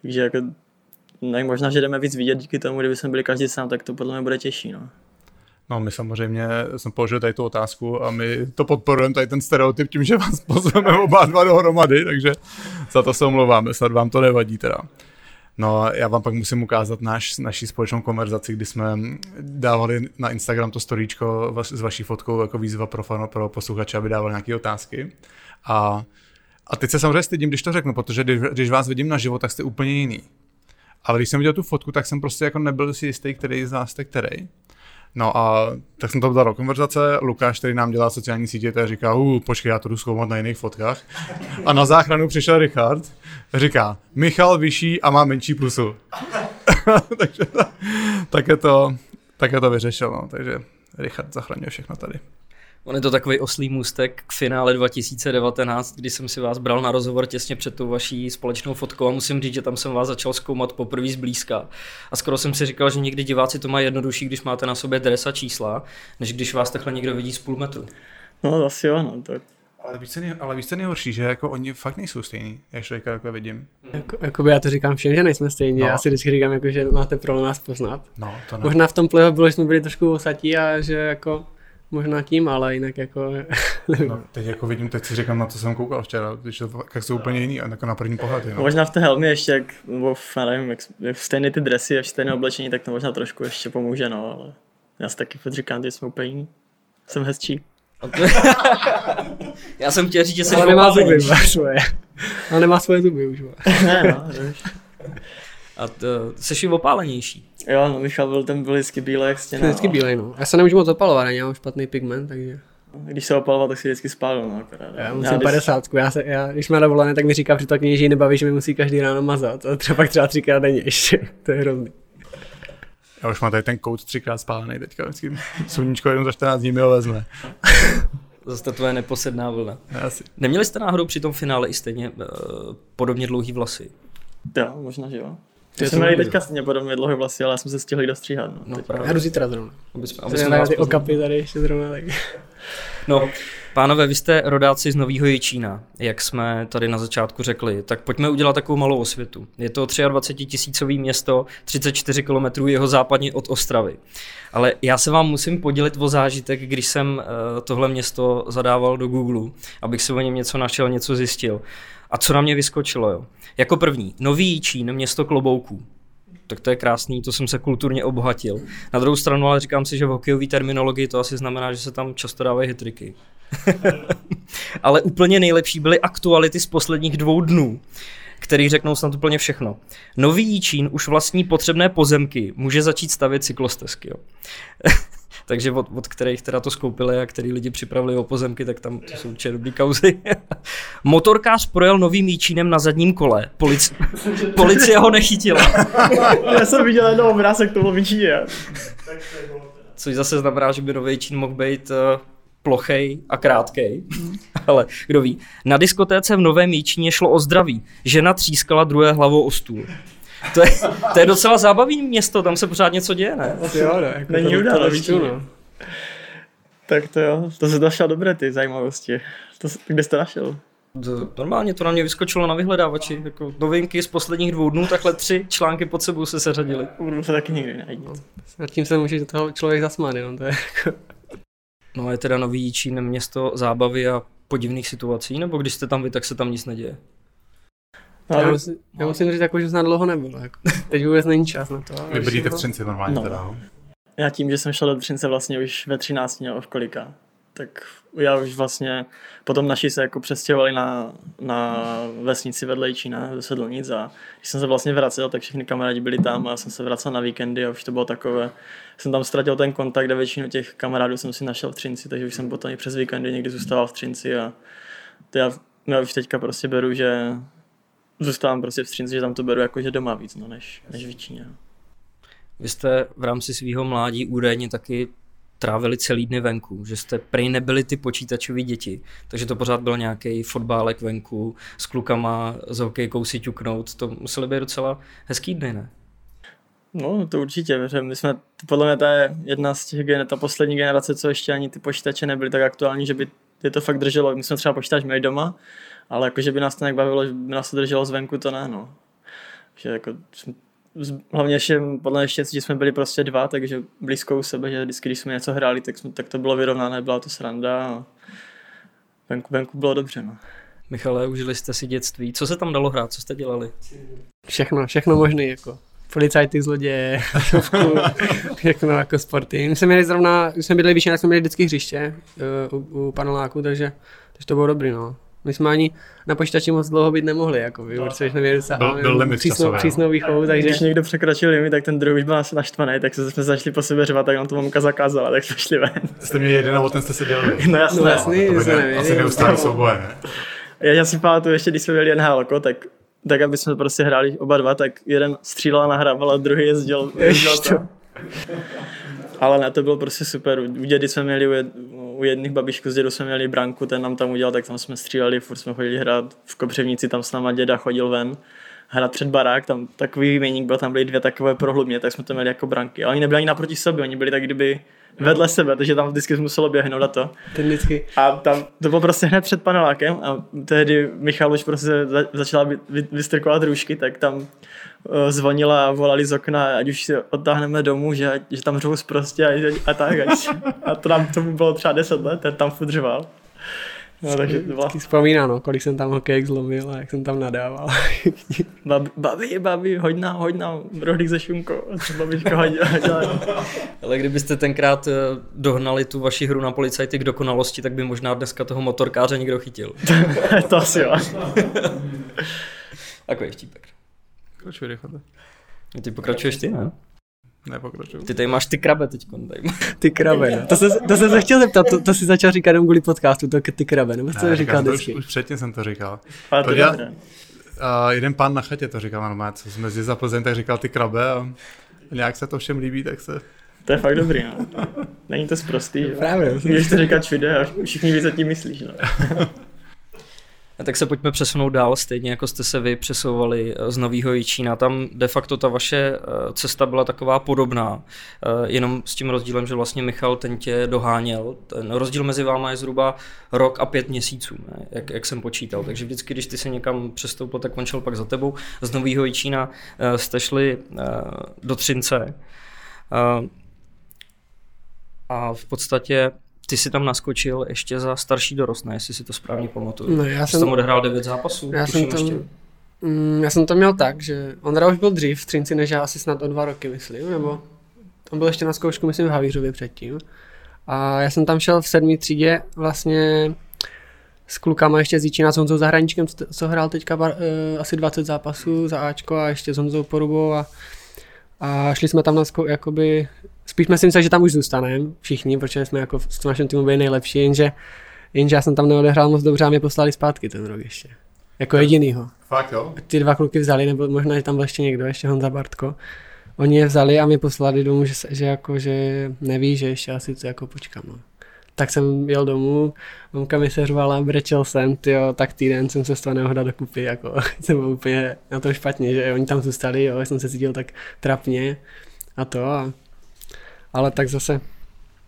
Takže jako, nevím, možná, že jdeme víc vidět díky tomu, kdyby jsme byli každý sám, tak to podle mě bude těžší. No. No my samozřejmě jsem položil tady tu otázku a my to podporujeme, tady ten stereotyp tím, že vás pozveme oba dva dohromady, takže za to se omlouváme, snad vám to nevadí teda. No já vám pak musím ukázat náš, naší společnou konverzaci, kdy jsme dávali na Instagram to storíčko s vaší fotkou jako výzva pro, fan, pro posluchače, aby dávali nějaké otázky. A, a teď se samozřejmě stydím, když to řeknu, protože když, když vás vidím na život, tak jste úplně jiný. Ale když jsem viděl tu fotku, tak jsem prostě jako nebyl si jistý, který z vás jste který. No a tak jsem to dal do konverzace, Lukáš, který nám dělá sociální sítě, tak říká, uh, počkej, já to jdu zkoumat na jiných fotkách. A na záchranu přišel Richard, říká, Michal vyšší a má menší pusu. takže tak je to, tak je to vyřešil, no. takže Richard zachraňuje všechno tady. On je to takový oslý můstek k finále 2019, kdy jsem si vás bral na rozhovor těsně před tou vaší společnou fotkou a musím říct, že tam jsem vás začal zkoumat poprvé zblízka. A skoro jsem si říkal, že někdy diváci to mají jednodušší, když máte na sobě dres a čísla, než když vás takhle někdo vidí z půl metru. No asi jo, no. To... Ale víš, co nej, ale víš, co nejhorší, že jako oni fakt nejsou stejní, jak člověka jako vidím. Jako, jakoby já to říkám všem, že nejsme stejní, no. já si vždycky říkám, jako, že máte problém nás poznat. No, to ne. Možná v tom pleho bylo, že jsme byli trošku osatí a že jako možná tím, ale jinak jako... no, teď jako vidím, teď si říkám, na co jsem koukal včera, když to jak jsou úplně jiný, jako na první pohled. No. Možná v té helmě ještě, jak, nebo v, nevím, jak, jak stejné ty dresy a stejné oblečení, tak to možná trošku ještě pomůže, no, ale já si taky říkám, že jsme úplně jiný. Jsem hezčí. já jsem chtěl říct, že jsi ale nemá zuby, svoje. Ale nemá svoje zuby už. ne, no, a to, jsi opálenější. Jo, no Michal byl, ten byl vždycky bílý jak stěna. Vždycky no. bílej, no. Já se nemůžu moc opalovat, já mám špatný pigment, takže... Když se opaloval, tak si vždycky spálil, no akorát. Já musím já, 50. Já, se, já, když má dovolené, tak mi říká při tak že ji nebaví, že mi musí každý ráno mazat. A třeba třeba třikrát denně ještě. to je hrozný. Já už mám tady ten kout třikrát spálený teďka. Vždycky sluníčko jenom za 14 dní mi ho vezme. Zase to tvoje neposedná vlna. Asi. Neměli jste náhodou při tom finále i stejně uh, podobně dlouhý vlasy? Jo, možná, že jo. Já jsem měl teďka stejně podobně dlouhé vlasy, ale já jsem se stihl dostříhat. No, no právě. Já jdu zítra zrovna. Aby jsme, aby jsme ty okapy tady ještě zrovna. Tak. No, Pánové, vy jste rodáci z Nového Jičína, jak jsme tady na začátku řekli, tak pojďme udělat takovou malou osvětu. Je to 23 tisícový město, 34 km jeho západně od Ostravy. Ale já se vám musím podělit o zážitek, když jsem eh, tohle město zadával do Google, abych si o něm něco našel, něco zjistil. A co na mě vyskočilo, jo? Jako první, Nový Jičín, město klobouků tak to je krásný, to jsem se kulturně obohatil. Na druhou stranu ale říkám si, že v hokejové terminologii to asi znamená, že se tam často dávají hitriky. ale úplně nejlepší byly aktuality z posledních dvou dnů který řeknou snad úplně všechno. Nový Jíčín už vlastní potřebné pozemky, může začít stavět cyklostezky. Jo. Takže od, od kterých teda to skoupili a který lidi připravili o pozemky, tak tam to jsou dobrý kauzy. Motorkář projel novým Jíčínem na zadním kole. Polici, policie ho nechytila. Já jsem viděl jednou obrázek toho Jíčíně. Což zase znamená, že by nový Jíčín mohl být uh, plochej a krátkej. Ale kdo ví. Na diskotéce v Novém Jíčíně šlo o zdraví. Žena třískala druhé hlavou o stůl. To je, to je docela zábavný město, tam se pořád něco děje, ne? Jo, no, jako Není to, no. Tak to jo, to se našel dobré ty zajímavosti. To, kde jste našel? To, normálně to na mě vyskočilo na vyhledávači, jako novinky z posledních dvou dnů, takhle tři články pod sebou se seřadily. Budu se taky nikdy najít. Nad tím se může toho člověk zasmát, jenom to je jako... No a je teda nový Jíčín město zábavy a podivných situací, nebo když jste tam vy, tak se tam nic neděje? No, já, musím, já musím říct, jako, že snad dlouho nebylo. Jako. Teď vůbec není čas na to. Vy bydlíte v Třinci normálně No. teda, no. Já tím, že jsem šel do Třince vlastně už ve 13 nebo v kolika, tak já už vlastně, potom naši se jako přestěhovali na, na vesnici vedle Jičína, do Sedlnic a když jsem se vlastně vracel, tak všichni kamarádi byli tam a já jsem se vracel na víkendy a už to bylo takové, jsem tam ztratil ten kontakt a většinu těch kamarádů jsem si našel v Třinci, takže už jsem potom i přes víkendy někdy zůstával v Třinci a to já, já už teďka prostě beru, že zůstávám prostě v Třinci, že tam to beru jako že doma víc, no, než, než v Jičíně. no. Vy jste v rámci svého mládí údajně taky trávili celý dny venku, že jste prej nebyli ty počítačové děti, takže to pořád byl nějaký fotbálek venku s klukama s hokejkou si ťuknout, to museli být docela hezký dny, ne? No, to určitě, protože my jsme, podle mě ta je jedna z těch gener, ta poslední generace, co ještě ani ty počítače nebyly tak aktuální, že by je to fakt drželo. My jsme třeba počítač měli doma, ale jako, že by nás to nějak bavilo, že by nás to drželo zvenku, to ne, no. Že jako, hlavně ještě, podle mě štěstí, že jsme byli prostě dva, takže blízko u sebe, že vždycky, když jsme něco hráli, tak, jsme, tak to bylo vyrovnané, byla to sranda a venku, venku bylo dobře, no. Michale, užili jste si dětství. Co se tam dalo hrát? Co jste dělali? Všechno, všechno možné, jako policajty, zloděje, všechno jako sporty. My jsme měli zrovna, když jsme bydleli výše, tak jsme měli vždycky hřiště uh, u, u paneláku, takže, takže to bylo dobrý, no. My jsme ani na počítači moc dlouho být nemohli, jako vy, protože jsme měli Byl- byl limit přísnou, no. přísnou výchovu, takže Když někdo překročil limit, tak ten druhý už byl asi naštvaný, tak se jsme začali po sebe řvat, tak nám to mamka zakázala, tak jsme šli ven. Jste měli jeden a ten jste se dělali. No jasné. no jasný, by jsme ne, nevěděli. asi neustálý souboje, ne? Já, já si pamatuju ještě, když jsme měli NHL, tak tak aby jsme prostě hráli oba dva, tak jeden střílel a nahrával a druhý jezdil. jezdil to. Ale ne, to bylo prostě super. U dědy jsme měli, u, jed, u jedných babičků z dědu jsme měli branku, ten nám tam udělal, tak tam jsme stříleli, furt jsme chodili hrát v Kopřevnici, tam s náma děda chodil ven hrát před barák, tam takový výměník byl, tam byly dvě takové prohlubně, tak jsme to měli jako branky. Ale oni nebyli ani naproti sobě, oni byli tak kdyby vedle sebe, takže tam vždycky muselo běhnout a to. ten vždycky, A tam to bylo prostě hned před panelákem a tehdy Michal už prostě za, začala vy, vy, vystrkovat růžky, tak tam zvonila a volali z okna, ať už si odtáhneme domů, že, že tam řvou prostě a, a tak. Ať, a to nám tomu bylo třeba 10 let, ten tam furt řval. No, takže to byla vzpomíná, no, kolik jsem tam hokejek zlomil a jak jsem tam nadával. babi, babi, babi, hoď nám, hoď nám rohlík ze šunkou. A co babička hodila, hodila. Ale kdybyste tenkrát eh, dohnali tu vaši hru na policajty k dokonalosti, tak by možná dneska toho motorkáře někdo chytil. to asi jo. Takový vtípek. Pokračuj, rychle. Ty pokračuješ ty, ne? Nepokračuj. Ty tady máš ty krabe teď. Ty krabe, no. To, se, to jsem se chtěl zeptat, to, to si začal říkat jenom kvůli podcastu, to ty krabe, nebo jsi to Ne, říkal říkal, to už, už předtím jsem to říkal. Ale to dobré. Uh, jeden pán na chatě to říkal normálně, co jsme zjeli za Plzeň, tak říkal ty krabe a nějak se to všem líbí, tak se... To je fakt dobrý, no. Není to zprostý. Právě. Když to říká všude a všichni ví, co tím myslíš, no. Tak se pojďme přesunout dál, stejně jako jste se vy přesouvali z Nového Jičína. Tam de facto ta vaše cesta byla taková podobná, jenom s tím rozdílem, že vlastně Michal ten tě doháněl. Ten rozdíl mezi váma je zhruba rok a pět měsíců, ne? Jak, jak jsem počítal. Takže vždycky, když ty se někam přestoupil, tak on šel pak za tebou. Z Nového Jičína jste šli do Třince. A v podstatě ty si tam naskočil ještě za starší dorost, ne, jestli si to správně pamatuju. No, já jsem tam odehrál devět zápasů. Já jsem, tam, mm, já jsem to měl tak, že Ondra už byl dřív v Třinci než já asi snad o dva roky, myslím, nebo on byl ještě na zkoušku, myslím, v Havířově předtím. A já jsem tam šel v sedmý třídě vlastně s klukama ještě s Jíčína, s Honzou Zahraničkem, co hrál teďka uh, asi 20 zápasů za Ačko a ještě s Honzou Porubou a a šli jsme tam na zkou, jakoby, spíš jsme si mysleli, že tam už zůstaneme všichni, protože jsme jako v našem týmu byli nejlepší, jenže, jenže já jsem tam neodehrál moc dobře a mě poslali zpátky ten rok ještě. Jako jedinýho. Fakt jo? Ty dva kluky vzali, nebo možná, že tam byl ještě někdo, ještě Honza Bartko. Oni je vzali a mě poslali domů, že, že jako, že neví, že ještě asi to jako počkám. No tak jsem jel domů, mamka mi se řvala, brečel jsem, tyjo, tak týden jsem se z toho nemohl do kupy, jako jsem byl úplně na to špatně, že oni tam zůstali, jo, jsem se cítil tak trapně a to, a, ale tak zase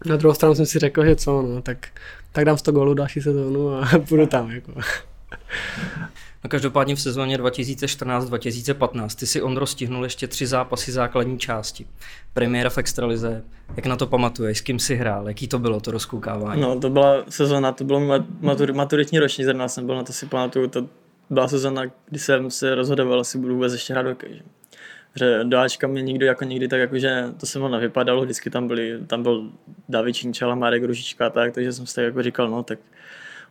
na druhou stranu jsem si řekl, že co, no, tak, tak dám 100 gólů další sezónu a půjdu tam, jako. No každopádně v sezóně 2014-2015 ty si Ondro stihnul ještě tři zápasy základní části. Premiéra v Extralize, jak na to pamatuješ, s kým si hrál, jaký to bylo to rozkoukávání? No to byla sezóna, to bylo matur, maturitní roční zrna, jsem byl na to si pamatuju, to byla sezóna, kdy jsem se rozhodoval, jestli budu vůbec ještě hrát hokej. Že? do Ačka mě nikdo jako nikdy tak jakože to se ono vypadalo, vždycky tam byli, tam byl David Činčala, Marek Ružička tak, takže jsem si tak jako říkal, no tak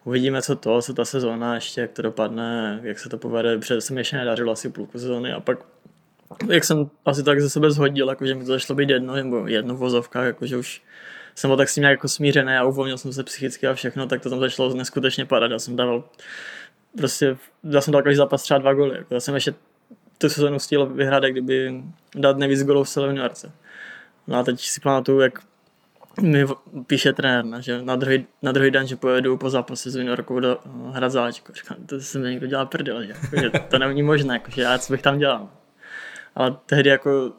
uvidíme, co to, co ta sezóna ještě, jak to dopadne, jak se to povede, protože se mi ještě nedařilo asi půlku sezóny a pak jak jsem asi tak ze sebe zhodil, jakože mi to začalo být jedno, nebo jedno v vozovkách, jakože už jsem byl tak s tím jako smířený a uvolnil jsem se psychicky a všechno, tak to tam začalo neskutečně padat. Já jsem dával prostě, já jsem dal každý zápas třeba dva goly. Jako já jsem ještě tu sezónu stíl vyhrát, kdyby dát nejvíc golů v celé juniorce. No a teď si pamatuju, jak mi píše trenér, ne, že na druhý, na druhý den, že pojedu po zápase s juniorkou do hrad záčku. Říkám, to se mi někdo dělá prdel, že, jako, že to není možné, jako, že já co bych tam dělal. Ale tehdy jako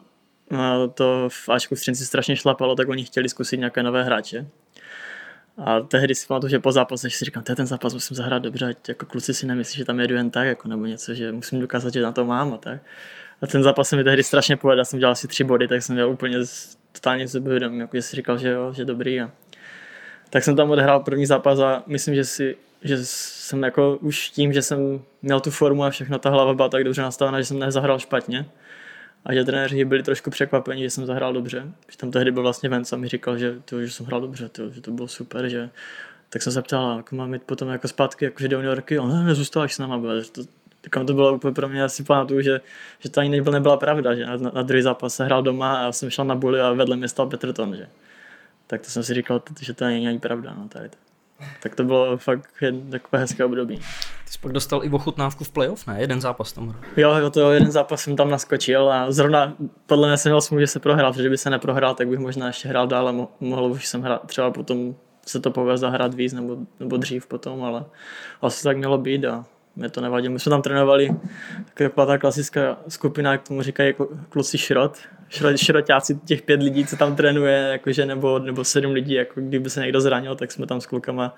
no, to v Ačku v Střinci strašně šlapalo, tak oni chtěli zkusit nějaké nové hráče. A tehdy si pamatuju, že po zápase si říkám, ten zápas musím zahrát dobře, ať jako kluci si nemyslí, že tam jedu jen tak, jako, nebo něco, že musím dokázat, že na to mám a tak. A ten zápas se mi tehdy strašně povedal, jsem dělal asi tři body, tak jsem dělal úplně totálně sebevědomý, jako že si říkal, že jo, že dobrý. A... Tak jsem tam odehrál první zápas a myslím, že si že jsem jako už tím, že jsem měl tu formu a všechno, ta hlava byla tak dobře nastavená, že jsem nezahrál špatně. A že trenéři byli trošku překvapeni, že jsem zahrál dobře. Že tam tehdy byl vlastně Vence a mi říkal, že, to, že jsem hrál dobře, to, že to bylo super, že tak jsem se ptal, jak mám jít potom jako zpátky, jakože do juniorky, on ne, nezůstáváš s náma, bude, to, tak to bylo úplně pro mě, asi pamatuju, že, že to ani nebyla, nebyla pravda, že na, na druhý zápas se hrál doma a jsem šel na buli a vedle mě stal Petrton, že. Tak to jsem si říkal, že to není ani pravda, no tady. Tak to bylo fakt takové hezké období. Ty jsi pak dostal i ochutnávku v playoff, ne? Jeden zápas tam hrál. Jo, jo, to jo, jeden zápas jsem tam naskočil a zrovna podle mě jsem měl smůlu, že se prohrál, protože kdyby se neprohrál, tak bych možná ještě hrál dál a mohl už jsem hrát třeba potom se to povede zahrát víc nebo, nebo dřív potom, ale asi tak mělo být a mě to nevadí. My jsme tam trénovali, taková ta klasická skupina, jak tomu říkají jako kluci šrot, šrot, šrotáci těch pět lidí, co tam trénuje, jakože, nebo, nebo sedm lidí, jako kdyby se někdo zranil, tak jsme tam s klukama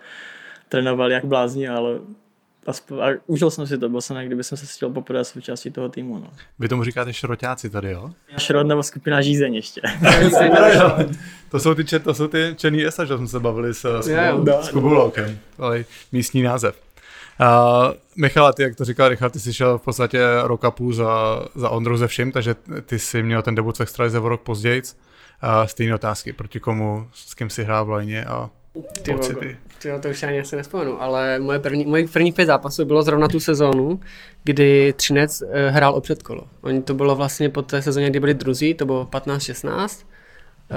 trénovali jak blázni, ale aspoň, a užil jsem si to, byl jsem, kdyby jsem se chtěl poprvé součástí toho týmu. No. Vy tomu říkáte šrotáci tady, jo? Šrot nebo skupina žízeň ještě. to jsou ty, to jsou ty černý esa, že jsme se bavili s, s, s Kubuloukem, ale místní název. Uh, Michala, ty, jak to říkal Richard, ty jsi šel v podstatě rok a půl za, za Ondru ze vším, takže ty jsi měl ten debut v Extralize o rok později. Uh, stejné otázky, proti komu, s kým si hrál v lajně a ty pocity. Ty to už ani asi nespomenu, ale moje první, moje první pět zápasů bylo zrovna tu sezónu, kdy Třinec uh, hrál o předkolo. Oni to bylo vlastně po té sezóně, kdy byli druzí, to bylo 15-16. Uh,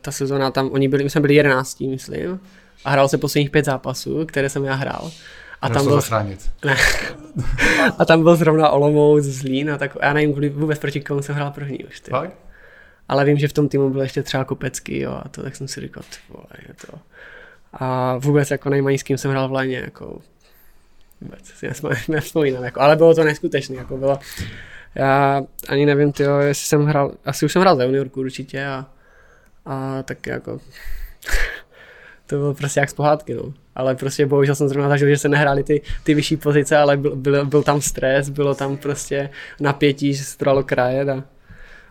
ta sezóna tam, oni byli, my jsme byli 11, myslím, a hrál se posledních pět zápasů, které jsem já hrál. A tam, byl, ne. a tam byl zrovna Olomouc, Zlín a tak, já nevím vůbec proti komu jsem hrál první už. Ty. Ale vím, že v tom týmu byl ještě třeba Kopecký, jo, a to tak jsem si říkal, vole, je to. A vůbec jako nejmají s kým jsem hrál v léně, jako Vůbec si nevzpomínám, jako, ale bylo to neskutečné, jako bylo, já ani nevím, tyjo, jestli jsem hrál, asi už jsem hrál za juniorku určitě a, a tak jako to bylo prostě jak z pohádky, no. Ale prostě bohužel jsem zrovna zažil, že se nehrály ty, ty vyšší pozice, ale byl, byl, byl, tam stres, bylo tam prostě napětí, že se to dalo krajet a,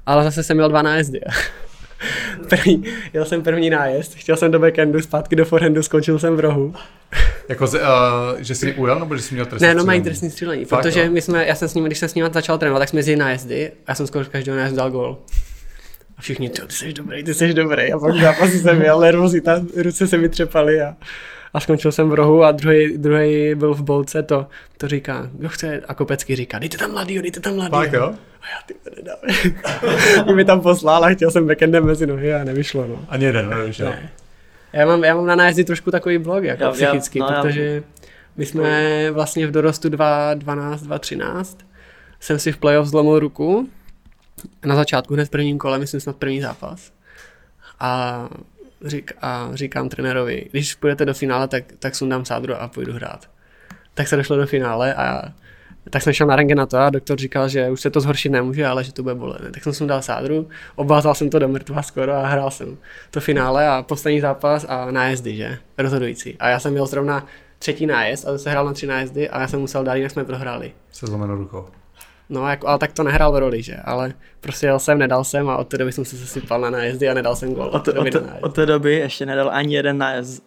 ale zase jsem měl dva nájezdy. První, jel jsem první nájezd, chtěl jsem do backendu, zpátky do forehandu, skončil jsem v rohu. Jako, uh, že jsi ujel, nebo že jsi měl trestní Ne, no mají trestní střílení, Fakt, protože jo? my jsme, já jsem s nimi, když jsem s nimi začal trénovat, tak jsme jezdili nájezdy a já jsem skoro z každého nájezdu dal gól. A všichni, ty jsi dobrý, ty jsi dobrý. A pak zápase jsem měl nervozita, ruce se mi třepaly a, a skončil jsem v rohu a druhý, druhý byl v bolce, to, to říká, kdo chce, a Kopecký říká, dejte tam mladýho, dejte tam mladýho. Fakt, jo? A já ty nedám. mi tam poslal a chtěl jsem backendem mezi nohy a nevyšlo, no. Ani jeden, nevíš, jo. Ne. Já mám, já mám na nájezdy trošku takový blog, jako Já- já- psychicky, no, já- protože my jsme vlastně v dorostu 2.12, 2.13 jsem si v playoff zlomil ruku na začátku hned v prvním kole, myslím snad první zápas. A, řík, a říkám trenérovi, když půjdete do finále, tak, tak sundám sádru a půjdu hrát. Tak se došlo do finále a tak jsem šel na rengen na to a doktor říkal, že už se to zhoršit nemůže, ale že to bude bolet. Tak jsem sundal sádru, obvázal jsem to do mrtva skoro a hrál jsem to finále a poslední zápas a nájezdy, že? Rozhodující. A já jsem měl zrovna třetí nájezd a se hrál na tři nájezdy a já jsem musel dát, jinak jsme prohráli. Se zlomenou rukou. No, jako, ale tak to nehrál v roli, že? Ale prostě jel jsem, nedal jsem a od té doby jsem se sesypal na nájezdy a nedal jsem gol. Od, té- doby od, nájezd. od té doby ještě nedal ani jeden nájezd,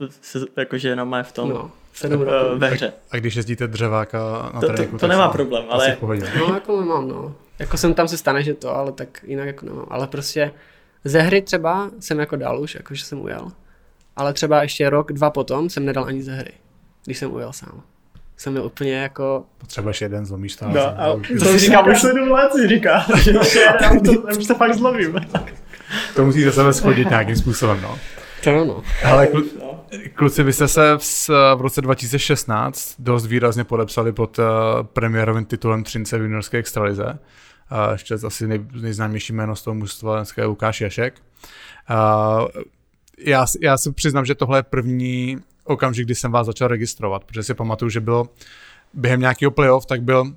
jakože jenom má v tom No, sedm eh, roků. ve hře. A když jezdíte dřeváka na To- to- tréninku, to tak nemá problém, ale-. No, jako mám, no. Jako jsem tam se stane, že to, ale tak jinak jako nemám. Ale prostě ze hry třeba jsem jako dal už, jakože jsem ujel. Ale třeba ještě rok, dva potom jsem nedal ani ze hry, když jsem ujel sám. Jsem měl úplně jako... Potřebuješ jeden, zlomíš to. No, a to si říkám už sedm let si říká, že já to- už se fakt zlomím. to musí ze sebe schodit nějakým způsobem, no. To no. Ale klu, kluci, vy jste se v, v roce 2016 dost výrazně podepsali pod uh, premiérovým titulem Třince v juniorské extralize. Uh, ještě asi nej, nejznámější jméno z toho mužstva dneska je Lukáš Jašek. Uh, já, já si přiznám, že tohle je první okamžik, kdy jsem vás začal registrovat, protože si pamatuju, že bylo během nějakého playoff, tak byl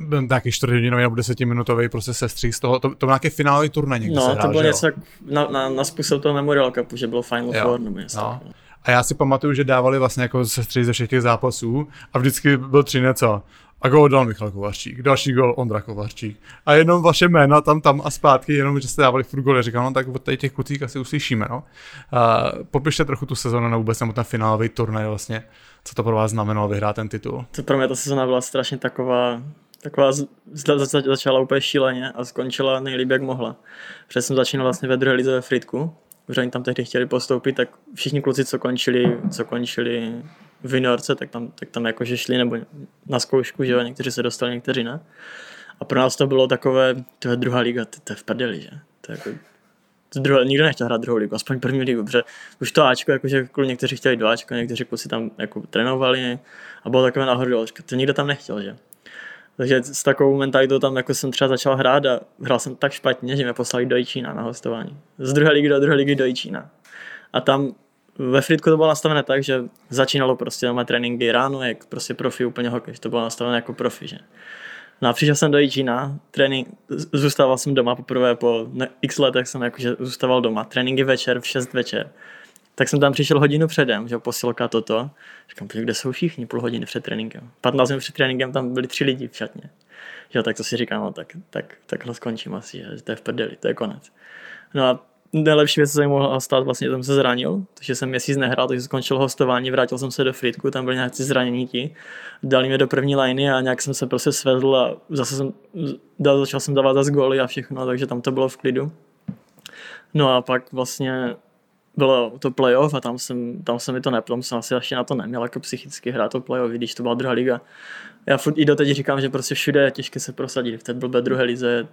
byl nějaký čtvrthodinový nebo desetiminutový prostě sestřih z toho, to, to byl nějaký finálový turnaj někde se No, hrál, to bylo jo? něco na, na, na způsob toho Memorial Cupu, že bylo Final Jo. Four nebo něco. No. A já si pamatuju, že dávali vlastně jako sestři ze všech těch zápasů a vždycky byl třinec a a gol dal Michal Kovařčík, další gol Ondra Kovařčík. A jenom vaše jména tam, tam a zpátky, jenom že jste dávali furt goly. Říkal, no tak od tady těch kucík asi uslyšíme, no. A popište trochu tu sezonu nebo vůbec nebo ten finálový turnaj vlastně, co to pro vás znamenalo vyhrát ten titul. To pro mě ta sezona byla strašně taková, taková z- z- za- začala úplně šíleně a skončila nejlíp, jak mohla. Protože jsem začínal vlastně ve druhé lize ve Fritku, protože oni tam tehdy chtěli postoupit, tak všichni kluci, co končili, co končili v juniorce, tak tam, tak tam jakože šli nebo na zkoušku, že jo, někteří se dostali, někteří ne. A pro nás to bylo takové, to je druhá liga, to, to je v prdeli, že? To je jako, to druhé, nikdo nechtěl hrát druhou ligu, aspoň první ligu, protože už to Ačko, jakože někteří chtěli do Ačka, někteří kluci tam jako trénovali a bylo takové nahoru to nikdo tam nechtěl, že? Takže s takovou mentalitou tam jako jsem třeba začal hrát a hrál jsem tak špatně, že mě poslali do Jičína na hostování. Z druhé ligy do druhé ligy do Jičína. A tam ve Fritku to bylo nastavené tak, že začínalo prostě doma tréninky ráno, jak prostě profi úplně hokej, to bylo nastavené jako profi, že. No a přišel jsem do Jičína, trénink, zůstával jsem doma poprvé po x letech jsem jakože zůstával doma, tréninky večer v 6 večer. Tak jsem tam přišel hodinu předem, že posilka toto. Říkám, "Počkej, kde jsou všichni půl hodiny před tréninkem. 15 minut před tréninkem tam byli tři lidi v šatně. Že jo, tak to si říkám, no tak, tak, takhle skončím asi, že to je v prdeli, to je konec. No a nejlepší věc, co se mi mohla stát, vlastně jsem se zranil, takže jsem měsíc nehrál, takže skončil hostování, vrátil jsem se do Fritku, tam byli nějaký zranění ti, dali mě do první liney a nějak jsem se prostě svezl a zase jsem, dal, začal jsem dávat zase góly a všechno, takže tam to bylo v klidu. No a pak vlastně bylo to playoff a tam, jsem, tam se mi to neplo, jsem asi ještě na to neměl jako psychicky hrát to playoff, když to byla druhá liga. Já furt i doteď říkám, že prostě všude je těžké se prosadit, v té blbé druhé lize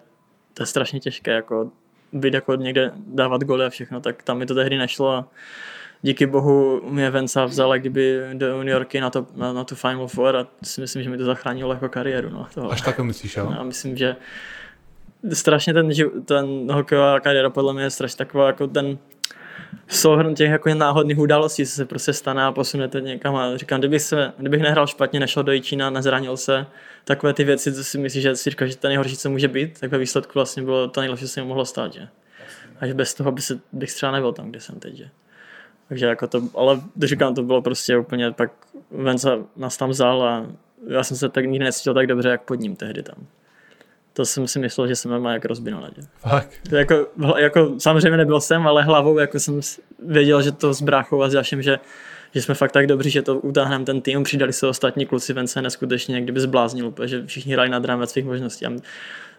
to je strašně těžké, jako být jako někde dávat goly a všechno, tak tam mi to tehdy nešlo a díky bohu mě Venca vzal jak kdyby do juniorky na, to, na, na tu Final Four a si myslím, že mi to zachránilo jako kariéru. No, toho. Až tak to myslíš, jo? Já myslím, že strašně ten, ten hokejová kariéra podle mě je strašně taková jako ten souhrn těch jako náhodných událostí, co se prostě stane a posunete někam a říkám, kdybych, se, kdybych nehrál špatně, nešel do Jičína, nezranil se, takové ty věci, co si myslíš, že si říkáš, že to nejhorší, co může být, tak ve výsledku vlastně bylo to nejlepší, co se mi mohlo stát, že? Až bez toho by se, bych třeba nebyl tam, kde jsem teď, že? Takže jako to, ale říkám, to bylo prostě úplně, pak Venca nás tam vzal a já jsem se tak nikdy necítil tak dobře, jak pod ním tehdy tam. To jsem si myslel, že jsem má jak rozbinu ledě. Fakt. To jako, jako, samozřejmě nebyl jsem, ale hlavou jako jsem věděl, že to s bráchou a s Jašem, že, že jsme fakt tak dobří, že to utáhneme ten tým, přidali se ostatní kluci, Vence neskutečně kdyby zbláznil, že všichni hrají nad rámec svých možností. A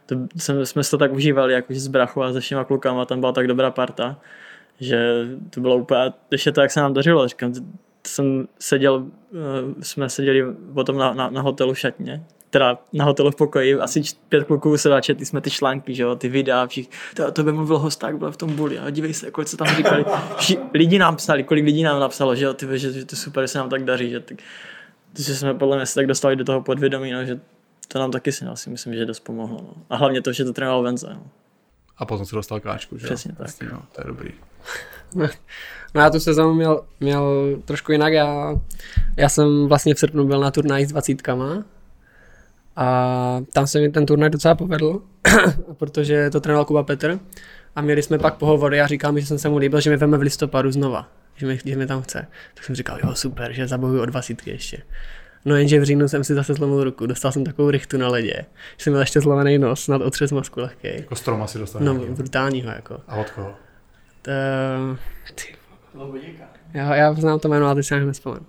to, jsme, jsme to tak užívali, jako že s bráchou a se všema klukama, tam byla tak dobrá parta, že to bylo úplně, ještě to, jak se nám dařilo, říkám, jsem seděl, eh, jsme seděli potom na, na, na hotelu šatně, teda na hotelu v pokoji, asi pět kluků se četli jsme ty články, že jo, ty videa, všich, to, to by mluvil hosták, byl v tom buli, a dívej se, kolik se tam říkali, vši, lidi nám psali, kolik lidí nám napsalo, že jo, ty, že, že to super, že se nám tak daří, že, tak, že jsme podle mě se tak dostali do toho podvědomí, no, že to nám taky si asi myslím, že dost pomohlo. No. A hlavně to, že to trénoval Venze. No. A potom se dostal káčku, že Přesně tak. Vlastně, no, to je dobrý. No já tu sezónu měl, měl trošku jinak. Já, já jsem vlastně v srpnu byl na turnaji s dvacítkama a tam se mi ten turnaj docela povedl, protože to trénoval Kuba Petr a měli jsme pak pohovory a říkal mi, že jsem se mu líbil, že mi veme v listopadu znova, že mi, že mi tam chce. Tak jsem říkal, jo super, že zabojuju o dvacítky ještě. No jenže v říjnu jsem si zase zlomil ruku, dostal jsem takovou rychtu na ledě, že jsem měl ještě zlomený nos, nad otřes mozku lehký. Jako strom asi dostal No, nějaký. brutálního jako. A od koho? To, ty, já, já znám to jméno, ale teď se ani nespomenu.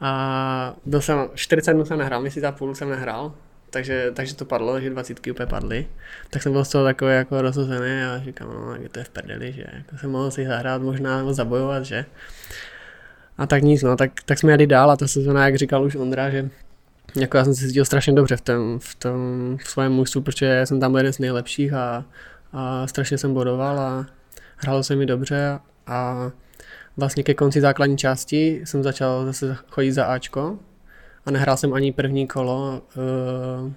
A byl jsem, 40 dnů jsem nehrál, měsíc a půl jsem nehrál, takže, takže to padlo, že 20 úplně padly. Tak jsem byl z toho takový jako rozhozený a říkám, no, jak to je v prdeli, že jako jsem mohl si zahrát, možná zabojovat, že. A tak nic, no, tak, tak jsme jeli dál a ta sezona, jak říkal už Ondra, že jako já jsem se cítil strašně dobře v tom, v tom v svém mužstvu, protože jsem tam byl jeden z nejlepších a, a strašně jsem bodoval a hrálo se mi dobře a vlastně ke konci základní části jsem začal zase chodit za Ačko a nehrál jsem ani první kolo uh,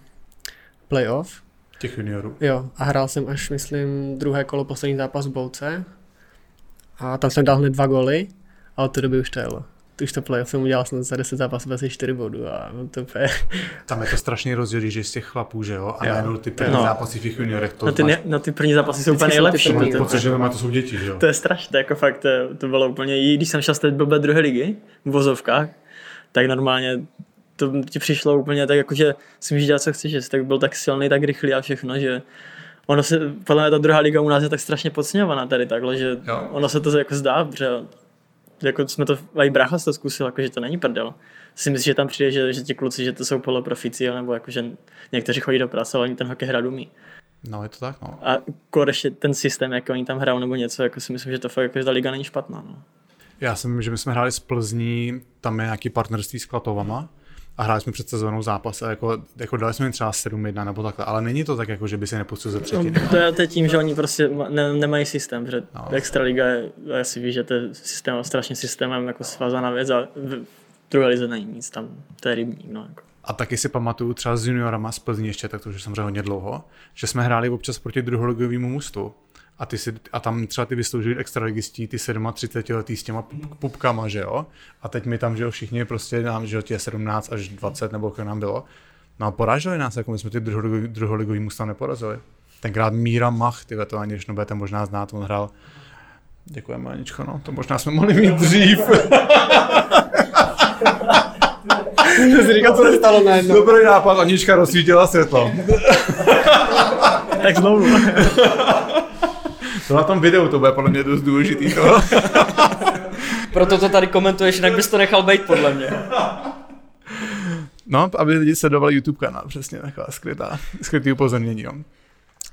playoff. Těch juniorů. Jo, a hrál jsem až, myslím, druhé kolo, poslední zápas v Bouce a tam jsem dal hned dva goly a od té doby už to jelo. Už to playoff jsem udělal jsem za 10 zápasů asi 4 bodů a to úplně... Tam je to strašný rozdíl, že z těch chlapů, že jo? A najednou ty první No. zápasy v těch juniorech, to No ty, ne, no ty první zápasy jsou úplně jsou nejlepší. pocit, že má to jsou děti, že jo? to je strašné, jako fakt, to, to bylo úplně, i když jsem šel z té blbé druhé ligy v vozovkách, tak normálně to ti přišlo úplně tak, jako, že si můžeš dělat, co chceš, že jsi tak byl tak silný, tak rychlý a všechno, že ono se, podle mě ta druhá liga u nás je tak strašně podceňovaná tady takhle, že Jo. ono se to jako zdá, protože jako jsme to, i brácha to zkusil, jako, že to není prdel. Si myslíš, že tam přijde, že, že ti kluci, že to jsou poloprofici, nebo jako, že někteří chodí do práce, ale oni ten hokej hrát umí. No, je to tak, no. A konečně ten systém, jak oni tam hrajou nebo něco, jako si myslím, že to fakt, jako, že ta liga není špatná. No. Já jsem, že my jsme hráli s Plzní, tam je nějaký partnerství s Klatovama a hráli jsme před sezónou zápas a jako, jako dali jsme jim třeba 7-1 nebo takhle, ale není to tak, jako, že by si nepustil ze No, třetiny. to je to tím, že oni prostě ne, nemají systém, že No. no. Extraliga je, já si víš, že to je systém, strašně systémem jako svázaná věc a v, druhé lize není nic tam, to je rybník, no. Jako. A taky si pamatuju třeba s juniorama z Plzní ještě, tak to už je samozřejmě hodně dlouho, že jsme hráli občas proti druholigovému mužstvu. A, ty si, a tam třeba ty vysloužili extraligistí, ty 37 letý s těma pup- pupkama, že jo? A teď my tam, že jo, všichni prostě nám, že jo, tě 17 až 20 nebo kolik nám bylo. No a poráželi nás, jako my jsme ty druholigový, druholigový mužstva neporazili. Tenkrát Míra Mach, ty to ani, když nebudete možná znát, on hrál Děkujeme, Aničko, no, to možná jsme mohli mít dřív. si říkal, co se stalo najednou. Dobrý nápad, Anička rozsvítila světlo. Tak znovu. To na tom videu, to bude podle mě dost důležitý. To. Proto to tady komentuješ, jinak bys to nechal být podle mě. No, aby lidi sledovali YouTube kanál, přesně taková skrytá, skrytý upozornění. Jo.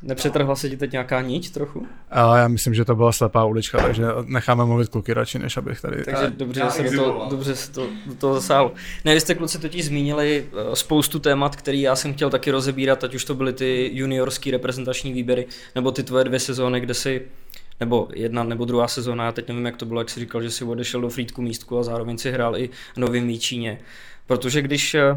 Nepřetrhla se ti teď nějaká niť trochu? A já myslím, že to byla slepá ulička, takže necháme mluvit kluky radši, než abych tady... Takže dobře, že se do toho, dobře se to, do toho zasáhl. Ne, vy jste kluci totiž zmínili eh, spoustu témat, který já jsem chtěl taky rozebírat, ať už to byly ty juniorský reprezentační výběry, nebo ty tvoje dvě sezóny, kde si nebo jedna nebo druhá sezóna, já teď nevím, jak to bylo, jak jsi říkal, že si odešel do Frýdku místku a zároveň si hrál i v Novým Míčíně. Protože když eh,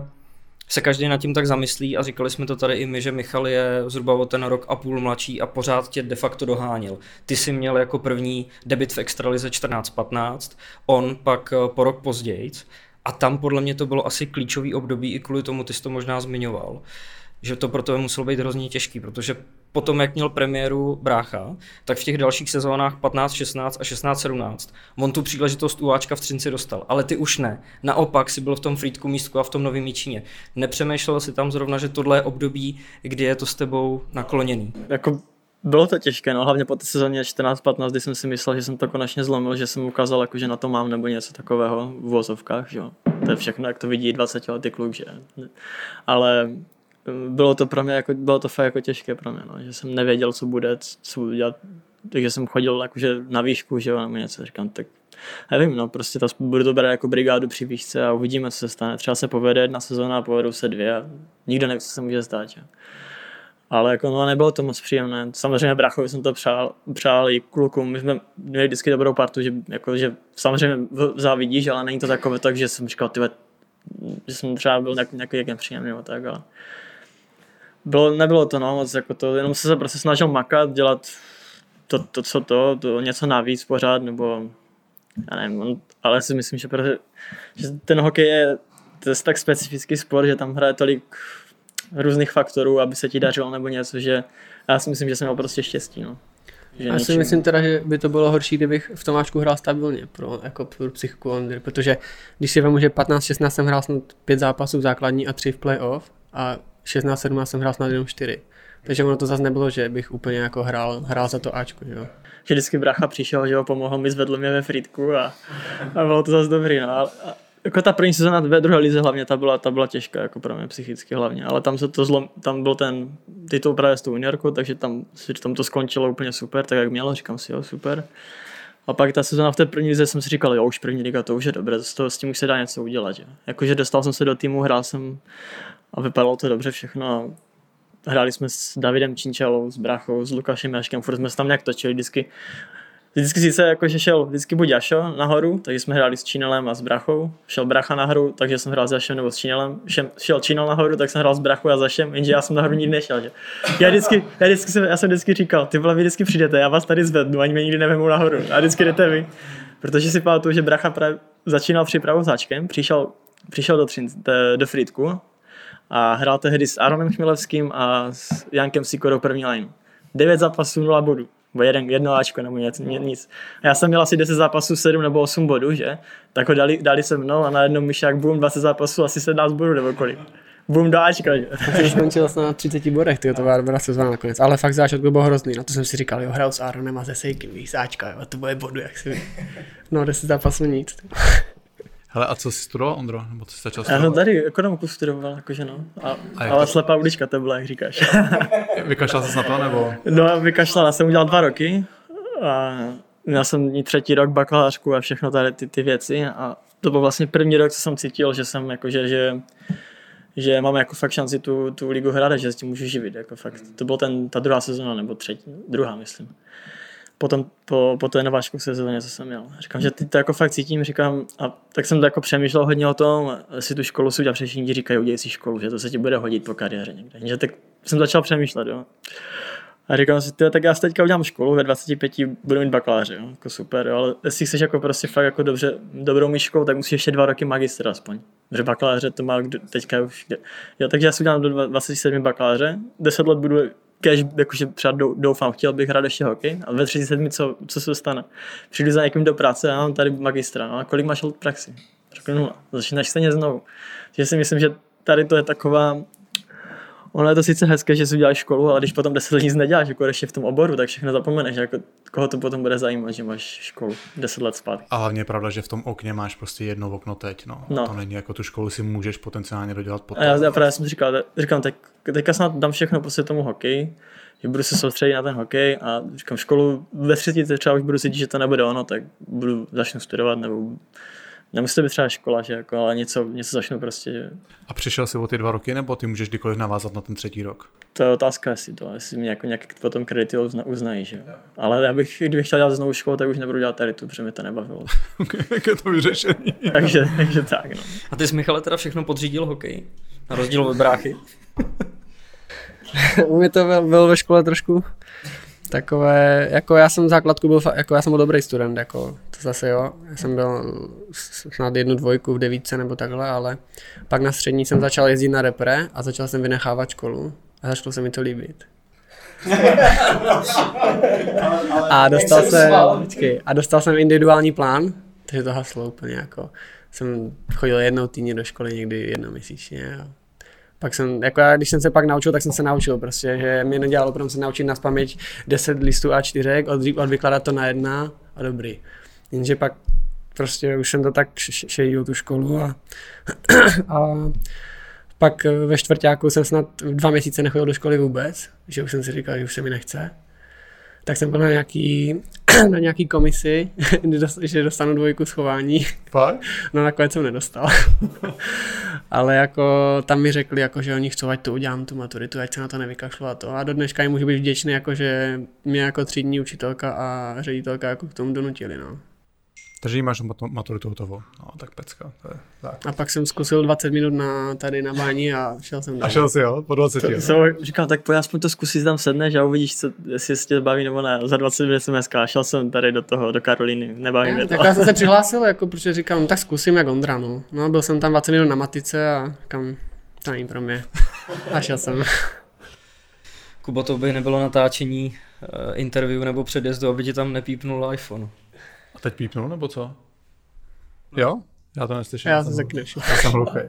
se každý nad tím tak zamyslí a říkali jsme to tady i my, že Michal je zhruba o ten rok a půl mladší a pořád tě de facto doháněl. Ty jsi měl jako první debit v extralize 14-15, on pak eh, po rok později a tam podle mě to bylo asi klíčový období i kvůli tomu, ty jsi to možná zmiňoval že to pro tebe muselo být hrozně těžký, protože potom, jak měl premiéru Brácha, tak v těch dalších sezónách 15, 16 a 16, 17 on tu příležitost u Ačka v Třinci dostal, ale ty už ne. Naopak si byl v tom Frýdku místku a v tom Novém Míčině. Nepřemýšlel si tam zrovna, že tohle je období, kdy je to s tebou nakloněný? Jako bylo to těžké, no, hlavně po té sezóně 14-15, kdy jsem si myslel, že jsem to konečně zlomil, že jsem ukázal, jako, že na to mám nebo něco takového v vozovkách, že jo. To je všechno, jak to vidí 20 letý kluk, že. Ale bylo to pro mě jako, bylo to fakt jako těžké pro mě, no, že jsem nevěděl, co bude, co budu dělat, takže jsem chodil jakože na výšku, že jo, něco, říkám, tak nevím, no, prostě to, budu to brát jako brigádu při výšce a uvidíme, co se stane. Třeba se povede jedna sezóna a povedou se dvě a nikdo neví, co se může stát, že? Ale jako no, nebylo to moc příjemné. Samozřejmě brachovi jsem to přál, přál i klukům. My jsme měli vždycky dobrou partu, že, jako, že samozřejmě závidíš, ale není to takové tak, že jsem říkal, tyhle, že jsem třeba byl nějaký, nějaký nepříjemný nebo tak, ale bylo, nebylo to no, moc jako to, jenom se, se prostě snažil makat, dělat to, to co to, to, něco navíc pořád, nebo já nevím, ale si myslím, že, prostě, že ten hokej je, to je tak specifický sport, že tam hraje tolik různých faktorů, aby se ti dařilo nebo něco, že já si myslím, že jsem měl prostě štěstí. No. Že já si myslím teda, že by to bylo horší, kdybych v Tomáčku hrál stabilně pro, jako pro psychiku Ondry, protože když si vemu, že 15-16 jsem hrál snad pět zápasů v základní a tři v playoff a 16-17 jsem hrál snad jenom 4. Takže ono to zase nebylo, že bych úplně jako hrál, hrál za to Ačko, že jo. Že vždycky bracha přišel, že ho pomohl mi, zvedl mě ve frýdku a, a bylo to zase dobrý, no. A, a, jako ta první sezóna ve druhé lize hlavně, ta byla, ta byla těžká, jako pro mě psychicky hlavně, ale tam se to zlom, tam byl ten titul právě s tou juniorkou, takže tam, tam to skončilo úplně super, tak jak mělo, říkám si, jo, super. A pak ta sezóna v té první lize jsem si říkal, jo, už první liga, to už je dobré, s, to, s tím už se dá něco udělat. Že? Jakože dostal jsem se do týmu, hrál jsem a vypadalo to dobře všechno. Hráli jsme s Davidem Činčalou, s Brachou, s Lukášem Jaškem, furt jsme se tam nějak točili, vždycky Vždycky sice jakože šel vždycky buď Jašo nahoru, takže jsme hráli s Čínelem a s Brachou. Šel Bracha nahoru, takže jsem hrál s Jašem nebo s Čínelem. Šel Čínel nahoru, tak jsem hrál s Brachou a s Jašem, jenže já jsem nahoru nikdy nešel. Že? Já, vždycky, já, vždycky jsem, já jsem vždycky říkal, ty vole, vy vždycky přijdete, já vás tady zvednu, ani mě nikdy nevemu nahoru. A vždycky jdete vy. Protože si pamatuju, že Bracha právě začínal přípravu s Hačkem, přišel, přišel do, Třin, do Frýdku a hrál tehdy s Aaronem Chmilevským a s Jankem Sikorou první line. 9 zápasů, 0 bodů. Nebo jeden, jedno Ačko nebo něco, nic. A já jsem měl asi 10 zápasů, 7 nebo 8 bodů, že? Tak ho dali, dali se mnou a najednou myšák boom, 20 zápasů, asi 17 bodů nebo kolik. Boom do Ačka, že? Ty skončil vlastně na 30 bodech, ty to byla dobrá sezóna nakonec. Ale fakt záčetku byl hrozný, no to jsem si říkal, jo, hrál s Aaronem a se Sejkem, víš, Ačka, jo, a to bude bodu, jak si No, 10 zápasů nic. Hele, a co jsi studoval, Ondro? Nebo co jsi začal studovat? Já jsem tady ekonomiku studoval, jakože no. A, a ale to... slepá ulička to byla, jak říkáš. vykašlal jsi na to, nebo? No, vykašlal, já jsem udělal dva roky. A měl jsem třetí rok bakalářku a všechno tady ty, ty věci. A to byl vlastně první rok, co jsem cítil, že jsem jakože, že, že mám jako fakt šanci tu, tu ligu hrát že s tím můžu živit. Jako fakt. To byl ten, ta druhá sezóna, nebo třetí, druhá, myslím potom po, po té nováčku sezóně, co jsem měl. Říkám, že ty to jako fakt cítím, říkám, a tak jsem to jako přemýšlel hodně o tom, jestli tu školu si protože všichni říkají, udělej si školu, že to se ti bude hodit po kariéře někde. Že tak jsem začal přemýšlet, jo. A říkám si, tak já si teďka udělám školu, ve 25 budu mít bakaláře, jo, jako super, jo, ale jestli chceš jako prostě fakt jako dobře, dobrou myškou, tak musíš ještě dva roky magistra aspoň. Protože bakaláře to má teďka už, jo, takže já si udělám do 27 bakaláře, 10 let budu kež, jakože třeba doufám, chtěl bych hrát ještě hokej, a ve 37 co, co se stane? Přijdu za někým do práce a mám tady magistra, no a kolik máš let praxi? Řeknu nula, začínáš stejně znovu. Takže si myslím, že tady to je taková ono je to sice hezké, že si uděláš školu, ale když potom deset let nic neděláš, jako ještě v tom oboru, tak všechno zapomeneš, jako koho to potom bude zajímat, že máš školu deset let zpátky. A hlavně je pravda, že v tom okně máš prostě jedno okno teď, no. no. To není jako tu školu si můžeš potenciálně dodělat potom. A já, já právě jsem říkal, říkám, tak, teďka snad dám všechno prostě tomu hokeji, že budu se soustředit na ten hokej a říkám školu ve třetí třeba už budu cítit, že to nebude ono, tak budu začnu studovat nebo Nemusí to být třeba škola, že jako, ale něco, něco začnu prostě. Že... A přišel jsi o ty dva roky, nebo ty můžeš kdykoliv navázat na ten třetí rok? To je otázka, jestli to, jestli mě jako nějak potom kredity uzna, uznají, že Ale já bych, kdybych chtěl dělat znovu školu, tak už nebudu dělat tady tu, protože mi to nebavilo. Jak je to vyřešení. takže, takže tak, no. A ty jsi Michale teda všechno podřídil hokej? Na rozdíl od bráchy. U mě to byl, byl ve škole trošku takové, jako já jsem základku byl, jako já jsem byl dobrý student, jako to zase jo, já jsem byl snad jednu dvojku v devítce nebo takhle, ale pak na střední jsem začal jezdit na repre a začal jsem vynechávat školu a začalo se mi to líbit. a dostal jsem, a dostal jsem individuální plán, takže to haslo úplně jako, jsem chodil jednou týdně do školy, někdy jednou měsíčně. A pak jsem, jako já, když jsem se pak naučil, tak jsem se naučil prostě, že mě nedělalo opravdu se naučit na paměť 10 listů A4, od, odvykládat to na jedna a dobrý. Jenže pak prostě už jsem to tak šejil tu školu a, a pak ve čtvrtáku jsem snad dva měsíce nechodil do školy vůbec, že už jsem si říkal, že už se mi nechce tak jsem byl na nějaký, na nějaký komisi, že dostanu dvojku schování. Fakt? No nakonec jsem nedostal. Ale jako tam mi řekli, jako, že oni chcou, ať to udělám tu maturitu, ať se na to nevykašlu a to. A do dneška jim můžu být vděčný, jako, že mě jako třídní učitelka a ředitelka jako k tomu donutili. No. Takže máš maturitu hotovou. No, tak pecka. To je, tak. A pak jsem zkusil 20 minut na, tady na bání a šel jsem dál. A šel si jo, po 20. To, jsem říkal, tak pojď aspoň to zkusit tam sedneš a uvidíš, co, jestli se tě baví nebo ne. Za 20 minut jsem hezká, šel jsem tady do toho, do Karolíny, nebaví mě to. Tak já jsem se přihlásil, jako, protože říkám, no, tak zkusím jak Ondra, no. no. byl jsem tam 20 minut na matice a kam to není pro mě. A šel jsem. Kubo, to by nebylo natáčení uh, interview nebo předjezdu, aby ti tam nepípnul iPhone. A teď pípnul, nebo co? Jo? Já to neslyšel. Já jsem se Já jsem hluchý.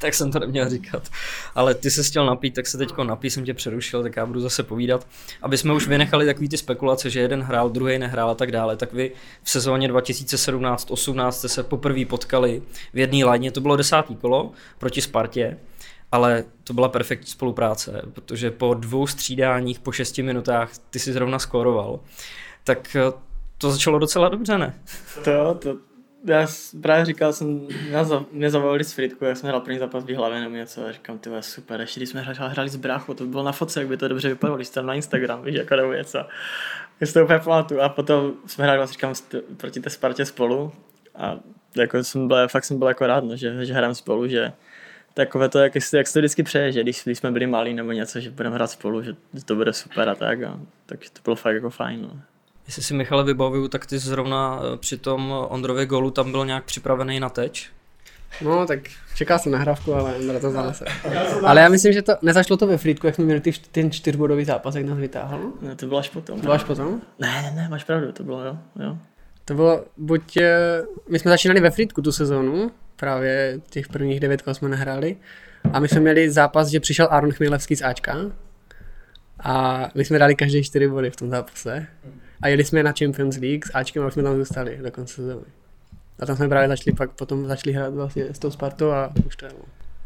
tak jsem to neměl říkat. Ale ty se chtěl napít, tak se teď napí, jsem tě přerušil, tak já budu zase povídat. Aby jsme už vynechali takový ty spekulace, že jeden hrál, druhý nehrál a tak dále, tak vy v sezóně 2017-18 jste se poprvé potkali v jedné léně, to bylo desátý kolo proti Spartě, ale to byla perfektní spolupráce, protože po dvou střídáních, po šesti minutách ty si zrovna skóroval. Tak to začalo docela dobře, ne? To, to, já právě říkal jsem, mě zavolali z Fritku, jak jsme hrál první zápas v hlavě nebo něco a říkám, ty super, ještě když jsme hráli, hráli s bráchou, to bylo na fotce, jak by to dobře vypadalo, když tam na Instagram, víš, jako nebo něco. Já to úplně pamatuju a potom jsme hráli, vlastně říkám, proti té Spartě spolu a jako jsem byl, fakt jsem byl jako rád, no, že, že hrám spolu, že takové to, jak, jak se to vždycky přeje, že když, když jsme byli malí nebo něco, že budeme hrát spolu, že to bude super a tak, a, tak to bylo fakt jako fajn. No. Jestli si Michale vybavuju, tak ty zrovna eh, při tom Ondrově golu tam byl nějak připravený na teč? No, tak čekal jsem nahrávku, ale Ondra to zanese. Ale já myslím, že to nezašlo to ve Frýdku, jak jsme měli ty, ten čtyřbodový zápas, jak nás vytáhl. Ne, to bylo až potom. To bylo až potom? Ne, ne, ne, máš pravdu, to bylo, jo. jo. To bylo, buď, eh, my jsme začínali ve Frýdku tu sezónu, právě těch prvních devět kol jsme nehráli, a my jsme měli zápas, že přišel Aaron Chmielevský z Ačka, a my jsme dali každé čtyři body v tom zápase. A jeli jsme na Champions League s Ačkem a už jsme tam zůstali do konce sezóny. A tam jsme právě začali, pak potom začali hrát vlastně s tou Spartou a už to je.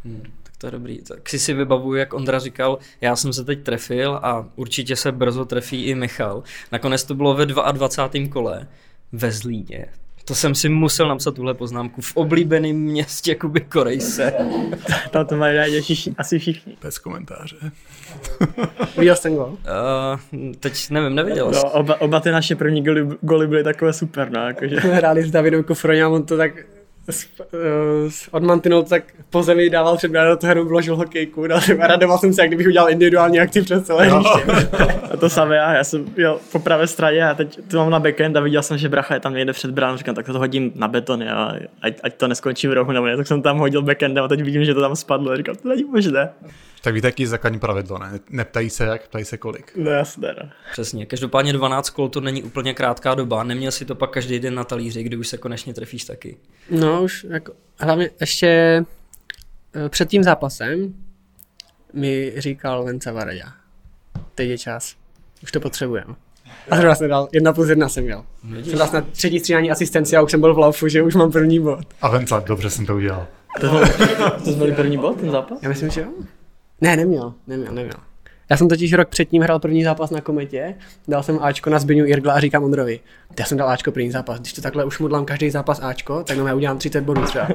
Hmm, tak to je dobrý. Tak si si vybavuju, jak Ondra říkal, já jsem se teď trefil a určitě se brzo trefí i Michal. Nakonec to bylo ve 22. kole ve Zlíně. To jsem si musel napsat tuhle poznámku v oblíbeném městě Kuby Korejse. Tam to mají rádi asi všichni. Bez komentáře. Viděl jsem gol? Uh, teď nevím, neviděl no, oba, oba ty naše první goly, goly byly takové super, no, jakože. Hráli s Davidem Kofroně a on to tak Od mantinol tak po zemi dával před mě do toho hru vložil hokejku, no, a radoval jsem se, jak kdybych udělal individuální akci přes celé hřiště. a to samé já, já jsem jel po pravé straně a teď to mám na backend a viděl jsem, že bracha je tam někde před bránou, říkám, tak to hodím na beton, a ať, ať, to neskončí v rohu nebo ne, tak jsem tam hodil backend a teď vidím, že to tam spadlo, říkám, to není možné. Tak víte, jaký je základní pravidlo, ne? Neptají se jak, ptají se kolik. No jasně, no. Přesně. Každopádně 12 kol to není úplně krátká doba. Neměl si to pak každý den na talíři, kdy už se konečně trefíš taky. No už jako, hlavně ještě eh, před tím zápasem mi říkal Vence Varadě. Teď je čas. Už to potřebujeme. A zrovna jsem dal, jedna plus jedna jsem měl. Jsem vlastně na třetí střídání asistenci a už jsem byl v laufu, že už mám první bod. A Vence, dobře jsem to udělal. To, to byl první bod, ten zápas? Já myslím, že jo. Ne, neměl, neměl, neměl. Já jsem totiž rok předtím hrál první zápas na kometě, dal jsem Ačko na Zbyňu Irgla a říkám Ondrovi, já jsem dal Ačko první zápas, když to takhle už mudlám každý zápas Ačko, tak já udělám 30 bodů třeba.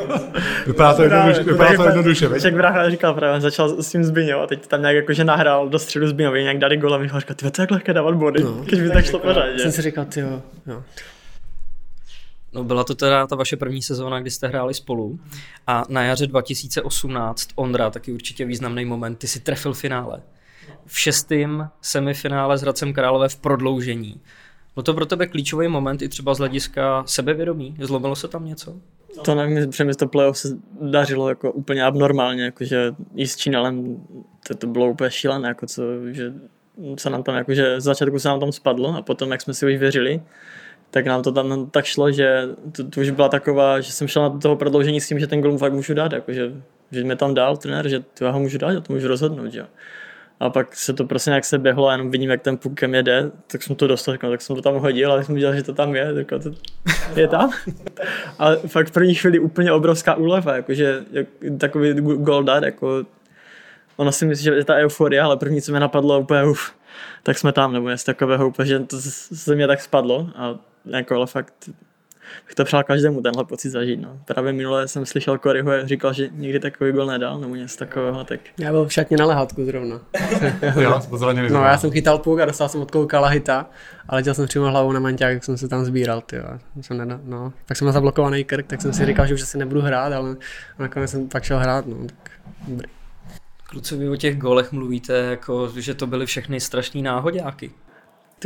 vypadá to jednoduše, vypadá to jednoduše, veď? Jak brácha říkal právě, začal s tím Zbyňou a teď tam nějak jakože nahrál do středu Zbyňovi, nějak dali gol a říkal, ty to jak lehké dávat body, no. když by tak šlo pořád, Jsem si říkal, ty jo, No byla to teda ta vaše první sezóna, kdy jste hráli spolu a na jaře 2018 Ondra, taky určitě významný moment, ty si trefil finále. V šestém semifinále s Hradcem Králové v prodloužení. Byl to pro tebe klíčový moment i třeba z hlediska sebevědomí? Zlomilo se tam něco? To nevím, že mi to playoff se dařilo jako úplně abnormálně, jakože i s Čínalem to, to bylo úplně šílené, jako co, že se nám tam, jakože začátku se nám tam spadlo a potom, jak jsme si už věřili, tak nám to tam tak šlo, že to, to už byla taková, že jsem šel na toho prodloužení s tím, že ten gol fakt můžu dát, jakože, že mě tam dal trenér, že to já ho můžu dát, já to můžu rozhodnout, jo. A pak se to prostě nějak se běhlo a jenom vidím, jak ten puk ke jde, tak jsem to dostal, tak jsem to tam hodil, ale jsem viděl, že to tam je, tak to je tam. Ale fakt v první chvíli úplně obrovská úleva, jakože jak, takový gol dát, jako ono si myslí, že je ta euforia, ale první, co mě napadlo, úplně uf, tak jsme tam, nebo něco takového, úplně, že to se mě tak spadlo a jako, ale fakt bych to přál každému tenhle pocit zažít. No. Právě minule jsem slyšel Koryho, říkal, že nikdy takový gol nedal, nebo něco takového. Tak... Já byl v šatně na lehátku zrovna. jo, no, já jsem chytal puk a dostal jsem od koukala hita, ale letěl jsem přímo hlavou na manťák, jak jsem se tam sbíral. Tyjo. Jsem nedal, no. Tak jsem měl zablokovaný krk, tak jsem si říkal, že už asi nebudu hrát, ale nakonec jsem pak šel hrát. No. Tak, dobrý. Kluci, vy o těch golech mluvíte, jako, že to byly všechny strašní náhodáky.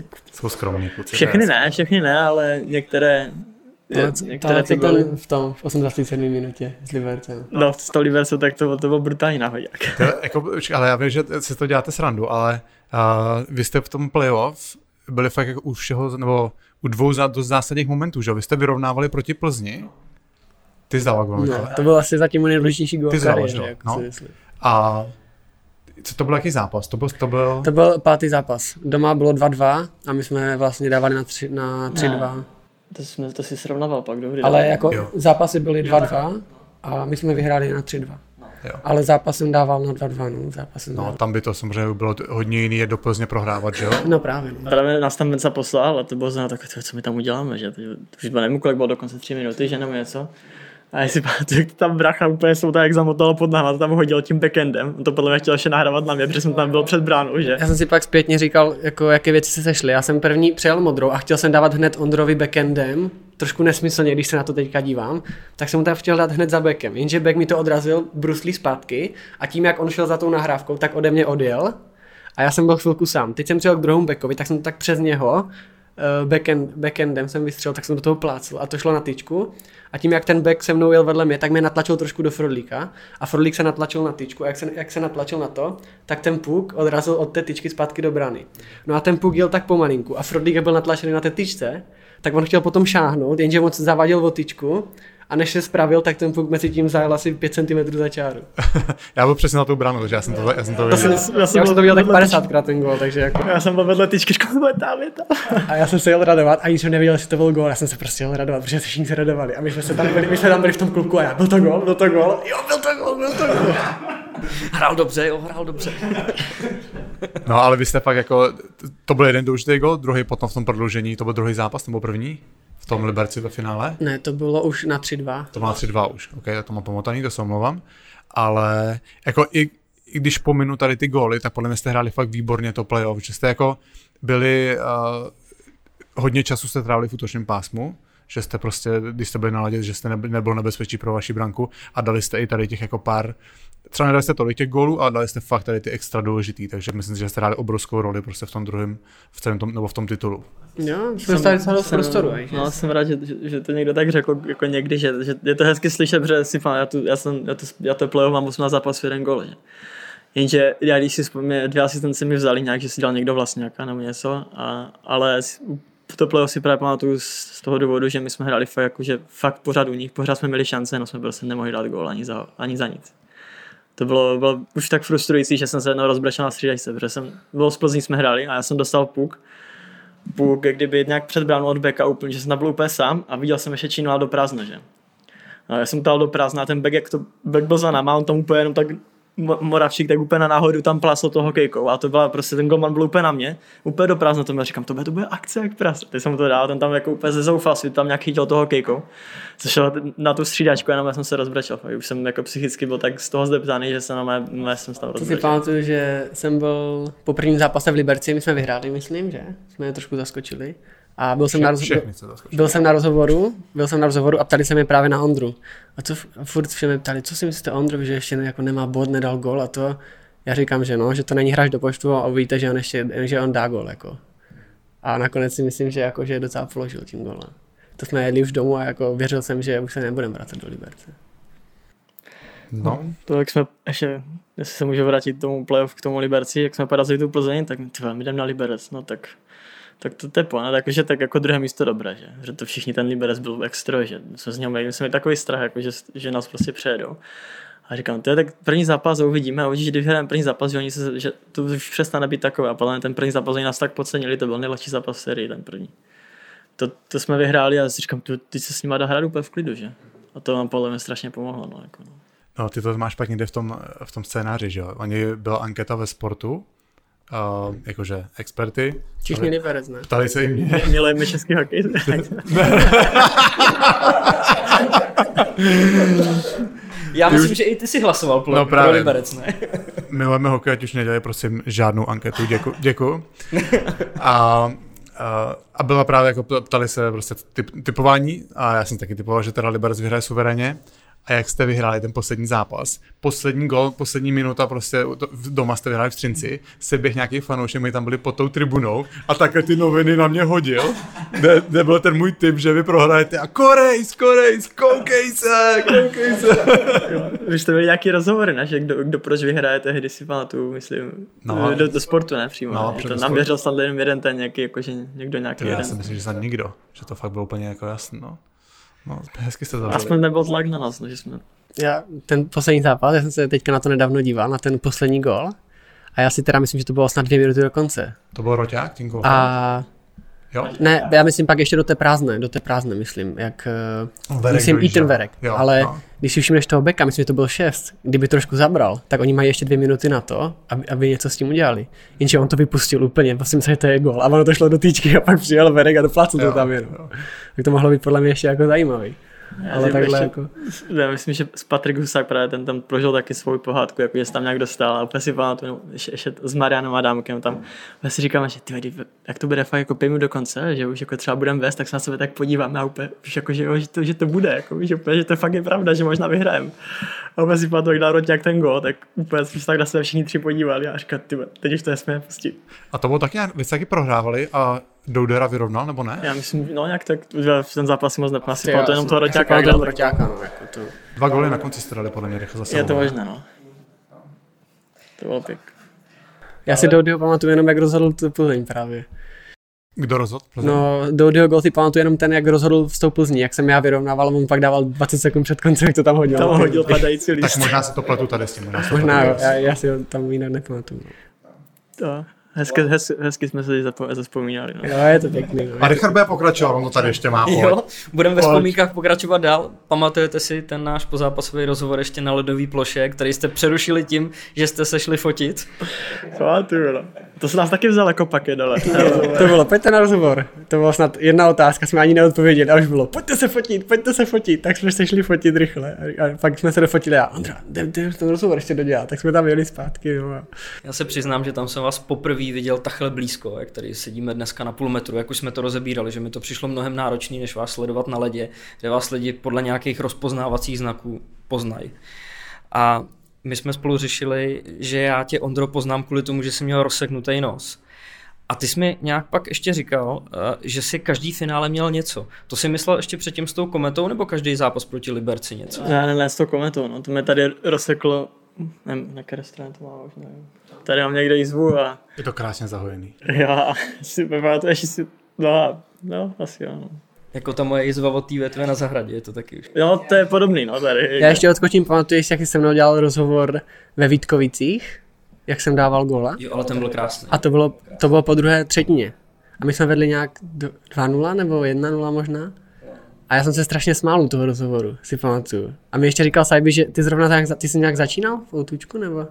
Tak Jsou skromní kluci. Všechny ne, všechny ne, ale některé ale některé ty goly... v tom, v 87. minutě s Libercem. No, s tou Libercem, tak to, to bylo brutální náhodák. jako, ale já vím, že si to děláte srandu, ale uh, vy jste v tom playoff byli fakt jako u všeho, nebo u dvou zá, dost zásadních momentů, že? Vy jste vyrovnávali proti Plzni. Ty zdal gol. No, to byl asi zatím nejdůležitější gol Ty zdal, jako no. A co to byl jaký zápas? To byl, to byl... To byl pátý zápas. Doma bylo 2-2 a my jsme vlastně dávali na 3-2. Na 3 to, jsme, to si srovnával pak dobrý. Ale jako jo. zápasy byly 2-2 a my jsme vyhráli na 3-2. Jo. Ale zápas jsem dával na 2-2, no, zápas jsem No, dával. tam by to samozřejmě bylo hodně jiný, je do Plzně prohrávat, že jo? No právě. No. Právě nás tam Mensa poslal a to bylo znamená, tak co my tam uděláme, že? To, už nevím, kolik bylo dokonce 3 minuty, že nebo něco. A jestli pamatuju, tam bracha úplně jsou tak jak zamotalo pod náma, tam hodil tím backendem. On to podle mě chtěl ještě nahrávat na mě, protože jsem tam byl před bránou, že? Já jsem si pak zpětně říkal, jako, jaké věci se sešly. Já jsem první přijel modrou a chtěl jsem dávat hned Ondrovi backendem, trošku nesmyslně, když se na to teďka dívám, tak jsem mu tam chtěl dát hned za backem. Jenže back mi to odrazil bruslí zpátky a tím, jak on šel za tou nahrávkou, tak ode mě odjel a já jsem byl chvilku sám. Teď jsem přijel k druhému backovi, tak jsem to tak přes něho backend, backendem jsem vystřelil, tak jsem do toho plácl a to šlo na tyčku. A tím, jak ten back se mnou jel vedle mě, tak mě natlačil trošku do Frodlíka a Frodlík se natlačil na tyčku a jak se, jak se natlačil na to, tak ten puk odrazil od té tyčky zpátky do brany. No a ten puk jel tak pomalinku a Frodlík byl natlačený na té tyčce, tak on chtěl potom šáhnout, jenže on zavadil o tyčku a než se spravil, tak ten puk mezi tím zajel asi 5 cm za čáru. já byl přesně na tou bránu, takže já jsem to, já jsem to viděl. Jsem, já, jsem já jsem to viděl tak 50 krát ten gol, takže jako... Já jsem byl vedle tyčky, škoda, tam je tam. A já jsem se jel radovat, ani jsem nevěděl, jestli to byl gol, já jsem se prostě jel radovat, protože se všichni se radovali. A my jsme se tam byli, my jsme tam byli v tom klubu a já, byl to gol, byl to gol, jo, byl to gol, byl to gol. Hrál dobře, jo, hrál dobře. No ale vy jste fakt jako, to byl jeden důležitý gol, druhý potom v tom prodloužení, to byl druhý zápas nebo první? Tom Liberci ve finále? Ne, to bylo už na 3-2. To má 3-2 už, ok, to mám pomotaný, to se omlouvám. Ale jako i, i když pominu tady ty góly, tak podle mě jste hráli fakt výborně to playoff, že jste jako byli, uh, hodně času jste trávili v útočném pásmu, že jste prostě, když jste byli na ladě, že jste nebyl nebezpečí pro vaši branku a dali jste i tady těch jako pár třeba nedali jste tolik těch gólů, ale dali jste fakt tady ty extra důležitý, takže myslím si, že jste hráli obrovskou roli prostě v tom druhém, v celém tom, nebo v tom titulu. Jo, jsme dostali celou prostoru. No, jsem rád, že, že, to někdo tak řekl jako někdy, že, že je to hezky slyšet, protože si já, tu, já, jsem, já, to, já to playoff mám 18 zápas v jeden gol. Že? Jenže já když si vzpomínám, dvě asistence mi vzali nějak, že si dal někdo vlastně nebo něco, a, ale v to playoff si právě pamatuju z toho důvodu, že my jsme hráli fakt, jako, že fakt pořád u nich, pořád jsme měli šance, no jsme prostě nemohli dát gól ani za, ani za nic to bylo, bylo už tak frustrující, že jsem se jednou rozbrečel na střídačce, protože jsem, bylo z Plzní jsme hráli a já jsem dostal puk, jak kdyby nějak před bránou od beka úplně, že jsem tam byl úplně sám a viděl jsem ještě Čínu do prázdna, že. A já jsem tal do prázdna a ten back, jak to back byl za náma, on tam úplně jenom tak Moravčík tak úplně na náhodu tam plasl toho hokejkou a to byla prostě ten golman byl úplně na mě, úplně do prázdna to říkám, to bude, to bude akce jak prase. Teď jsem to dal, ten tam jako úplně ze zoufalství, tam nějak chytil toho hokejkou. Zašel na tu střídačku, jenom já jsem se rozbrečel, už jsem jako psychicky byl tak z toho zdeptaný, že jsem na mé, mé jsem tam rozbrečel. si pamatuju, že jsem byl po prvním zápase v Liberci, my jsme vyhráli, myslím, že? Jsme je trošku zaskočili. A byl jsem, na, roz... Všechny se zaskočili. byl jsem na rozhovoru, byl jsem na rozhovoru a ptali se mě právě na Ondru. A co, a furt všem ptali, co si myslíte o Ondrovi, že ještě ne, jako nemá bod, nedal gol a to. Já říkám, že no, že to není hráč do počtu a uvidíte, že on ještě, že on dá gol, jako. A nakonec si myslím, že jako, že docela položil tím golem. To jsme jedli už domů a jako věřil jsem, že už se nebudeme vracet do Liberce. No, To jak jsme ještě, jestli se můžu vrátit k tomu playoff, k tomu Liberci, jak jsme porazili tu Plzeň, tak ty vole, my jdeme na Liberec, no tak tak to, to je plán, takže tak jako druhé místo dobré, že, že to všichni ten Liberec byl extra, že jsme z něho měli, jsme měli takový strach, jako že, že nás prostě přejedou. A říkám, to je tak první zápas uvidíme, a když vyhrajeme první zápas, že, oni se, že to už přestane být takové. A podle ten první zápas oni nás tak podcenili, to byl nejlepší zápas v sérii, ten první. To, to jsme vyhráli a říkám, teď se s nimi dá hrát úplně v klidu, že? A to nám podle mě strašně pomohlo. No, jako, no. no, ty to máš pak někde v tom, v tom scénáři, že jo? Oni byla anketa ve sportu, uh, jakože experty. Všichni Liberec, ne? Ptali se jim mě. Milujeme český hokej. Já myslím, že i ty si hlasoval pro, No pro právě. Liberec, ne? Milujeme hokej, ať už nedělají prosím žádnou anketu, děku, děkuju. A, a, a byla právě jako ptali se prostě typ, typování a já jsem taky typoval, že teda Liberec vyhraje suverénně. A jak jste vyhráli ten poslední zápas, poslední gol, poslední minuta, prostě to, doma jste vyhráli v Třinci, se běh nějaký fanoušek, my tam byli pod tou tribunou a takhle ty noviny na mě hodil, kde, kde byl ten můj tip, že vy prohrajete a Korejs, Korejs, koukej se, koukej se. Vy jste měli nějaký rozhovory, ne? Že kdo, kdo proč vyhraje tehdy si pamatuju, myslím, No. no, do, do, sportu, ne přímo. No, před to nám věřil snad jenom jeden ten nějaký, jakože někdo nějaký Já jeden. si myslím, že snad nikdo, že to fakt bylo úplně jako jasný, no. Hezky jste to Aspoň nebyl tlak na nás, no, že jsme... Já, ten poslední zápas, já jsem se teďka na to nedávno díval, na ten poslední gol. A já si teda myslím, že to bylo snad dvě minuty do konce. To byl Roťák, tím golfem? A Jo? ne, já myslím pak ještě do té prázdné, do té prázdné, myslím, jak, Verek Verek myslím i ten Verek, Jo, ale no. když si všimneš toho beka, myslím, že to byl 6, kdyby trošku zabral, tak oni mají ještě dvě minuty na to, aby, aby něco s tím udělali. Jenže on to vypustil úplně, myslím, že to je gol. A ono to šlo do týčky a pak přijel Verek a doplácel to tam jenom. Tak to mohlo být podle mě ještě jako zajímavý. Ale takhle ještě- jako... Já myslím, že s Patrik Husák právě ten tam prožil taky svou pohádku, jako že se tam nějak dostal a úplně si pamatuju, ještě, ještě, s Marianem Adámkem tam, já si říkám, že ty, jak to bude fakt jako pět do konce, že už jako třeba budeme vést, tak se na sebe tak podíváme a úplně, už jako, že, jo, že, to, že to bude, jako, že, úplně, že to fakt je pravda, že možná vyhrajeme. A úplně si pamatuju, jak dal Roťák ten gol, tak úplně jsme se tak na sebe všichni tři podívali a říkám, ty, teď už to nesmíme pustit. A to bylo taky, vy jste taky prohrávali a Doudera vyrovnal, nebo ne? Já myslím, no nějak tak, v ten zápas moc Já pamatuju jenom toho Roťáka, jak dal- Roťáka, no, jako to... Dva goly na konci jste dali podle mě rychle zase. je to možné, no. To bylo pěk. Já si Doudyho pamatuju jenom, jak rozhodl tu Plzeň právě. Kdo rozhodl? Plzeň? No, Doudyho gol si pamatuju jenom ten, jak rozhodl s tou Plzní, jak jsem já vyrovnával, on pak dával 20 sekund před koncem, jak to tam hodil. Tam hodil padající tak list. možná se to pletu tady s tím. Možná, Možná jo, já, já si ho tam jinak nepamatuju. No. To, hezky, hezky, hezky jsme se zaspomínali. No. Jo, je to pěkný. A No. Richard bude pokračovat, on to tady ještě má. pojď. Jo, budeme ve vzpomínkách pokračovat dál. Pamatujete si ten náš pozápasový rozhovor ještě na ledové ploše, který jste přerušili tím, že jste se šli fotit? Pamatuju, no. To se nás taky vzal jako paket, ale. To bylo, pojďte na rozhovor. To byla snad jedna otázka, jsme ani neodpověděli a už bylo, pojďte se fotit, pojďte se fotit. Tak jsme se šli fotit rychle. A, a pak jsme se dofotili a Ondra, jdem, jdem ten rozhovor ještě dodělat. Tak jsme tam jeli zpátky. Jo. a- Já se přiznám, že tam jsem vás poprvé viděl takhle blízko, jak tady sedíme dneska na půl metru, jak už jsme to rozebírali, že mi to přišlo mnohem náročný, než vás sledovat na ledě, kde vás lidi podle nějakých rozpoznávacích znaků poznají. A my jsme spolu řešili, že já tě, Ondro, poznám kvůli tomu, že jsem měl rozseknutý nos. A ty jsi mi nějak pak ještě říkal, eh, že si každý finále měl něco. To si myslel ještě předtím s tou kometou, nebo každý zápas proti Liberci něco? Ne, ne, ne, s tou kometou, no. To mě tady rozseklo, nevím, na které straně to má, už nevím. Tady mám někde jízvu a Je to krásně zahojený. já si pamatuju, ještě si, no, no, asi jo, no. Jako ta moje jizva od té větve na zahradě, je to taky už. No, to je podobný, no, tady. Já ještě odskočím, pamatuješ, jak jsem mnou dělal rozhovor ve Vítkovicích, jak jsem dával gola. Jo, ale ten byl krásný. A to bylo, to bylo po druhé třetině. A my jsme vedli nějak do- 2-0 nebo 1-0 možná. A já jsem se strašně smál u toho rozhovoru, si pamatuju. A mi ještě říkal Sajby, že ty zrovna tak, ty jsi nějak začínal v Outučku, nebo?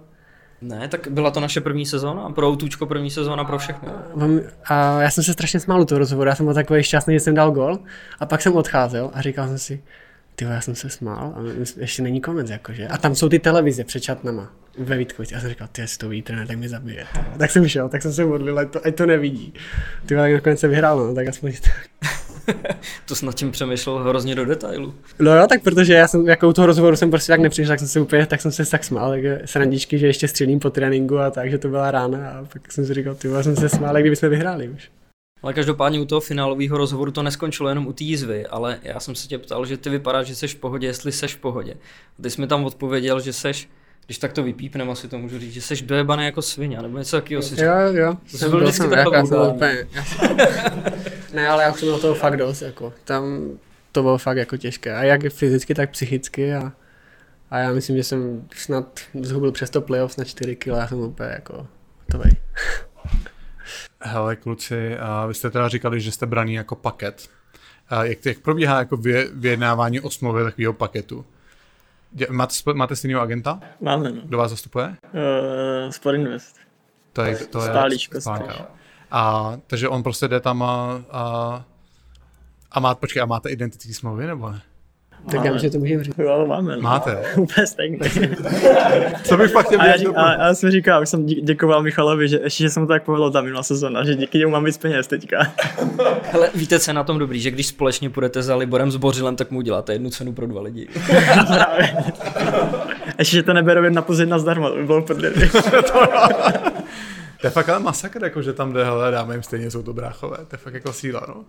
Ne, tak byla to naše první sezóna, pro Outučko první sezóna pro všechny. On- A já jsem se strašně smál u toho rozhovoru, já jsem byl takový šťastný, že jsem dal gol. A pak jsem odcházel a říkal jsem si, ty já jsem se smál a ještě není konec, jakože. A tam jsou ty televize před čatnama ve Vítkovici. Já jsem říkal, ty jestli to vidí trenér, tak mi zabije. Tak jsem šel, tak jsem se modlil, ať to, ať to nevidí. Ty tak nakonec se vyhrál, no, tak aspoň tak. to snad tím přemýšlel hrozně do detailu. No jo, tak protože já jsem, jako u toho rozhovoru jsem prostě tak nepřišel, tak jsem se úplně, tak jsem se tak smál, tak srandičky, že ještě střílím po tréninku a tak, že to byla rána a pak jsem si říkal, ty já jsem se smál, kdyby jsme vyhráli už. Ale každopádně u toho finálového rozhovoru to neskončilo jenom u té jízvy, ale já jsem se tě ptal, že ty vypadáš, že jsi v pohodě, jestli seš v pohodě. Ty jsi mi tam odpověděl, že seš když tak to vypípnem, asi to můžu říct, že jsi dojebaný jako svině, nebo něco takového si Jo, jo. To jsem byl vždycky takhle jsem úplně, Ne, ale já už jsem do toho fakt dost, jako. Tam to bylo fakt jako těžké. A jak fyzicky, tak psychicky a, a já myslím, že jsem snad zhubil přes to playoff na 4 kg, já jsem úplně jako hotový. Hele kluci, a vy jste teda říkali, že jste braní jako paket. A jak, jak probíhá jako vyjednávání o smlouvě takového paketu? Máte, máte stejného agenta? Máme, no. Kdo vás zastupuje? Uh, Sport Invest. To je, to je Stálíčko. A, takže on prostě jde tam a, a, a má, počkej, a máte identitní smlouvy, nebo ne? Tak já že to můžeme říct. Jo, máme. No. Máte. Úplně stejný. Co bych fakt chtěl a, já, a, a, já jsem říkal, už jsem děkoval Michalovi, že ještě že jsem to tak povedl ta minulá sezóna, že díky němu mám víc peněz teďka. Hele, víte, co je na tom dobrý, že když společně půjdete za Liborem s Bořilem, tak mu uděláte jednu cenu pro dva lidi. ještě, že to neberu na půl jedna zdarma, to by bylo prdeli. To je fakt ale masakr, jako že tam jde, hele, dáme jim stejně, jsou to bráchové. To je fakt jako síla, no.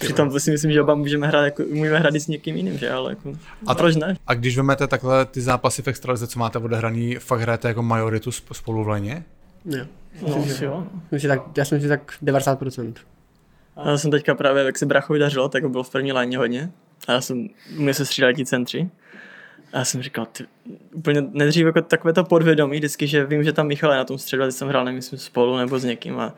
Přitom to si myslím, že oba můžeme hrát, jako, můžeme hrát i s někým jiným, že? Ale jako, a proč ne? A když vezmete takhle ty zápasy v extralize, co máte odehraný, fakt hrajete jako majoritu spolu v léně? Ne. No, myslím, že jo. Myslím, tak, já jsem si tak 90%. A já jsem teďka právě, jak se Brachovi dařilo, tak byl v první léně hodně. A já jsem, mě se střídali ti centři. A já jsem říkal, ty, úplně nejdřív jako takové to podvědomí, vždycky, že vím, že tam Michal je na tom středu, a jsem hrál, nevím, spolu nebo s někým a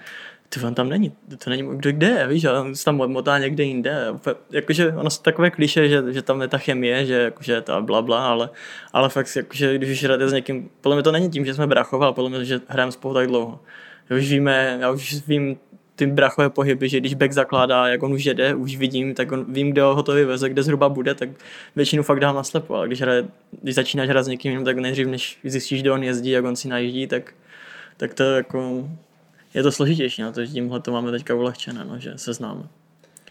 ty on tam není, to není, kdo kde je, víš, on se tam motá někde jinde. Jakože ono jsou takové kliše, že, že tam je ta chemie, že jakože ta bla, bla ale, ale fakt, jakože když už hrajete s někým, podle mě to není tím, že jsme brachové, podle mě, že hrajeme spolu tak dlouho. Já už víme, já už vím ty brachové pohyby, že když back zakládá, jak on už jede, už vidím, tak on, vím, kde ho hotový veze, kde zhruba bude, tak většinu fakt dám na slepo, ale když, hraje, když začínáš hrát s někým jiným, tak nejdřív, než zjistíš, kde on jezdí, jak on si najíždí, tak, tak to jako je to složitější, no, to, tímhle to máme teďka ulehčené, no, že se známe.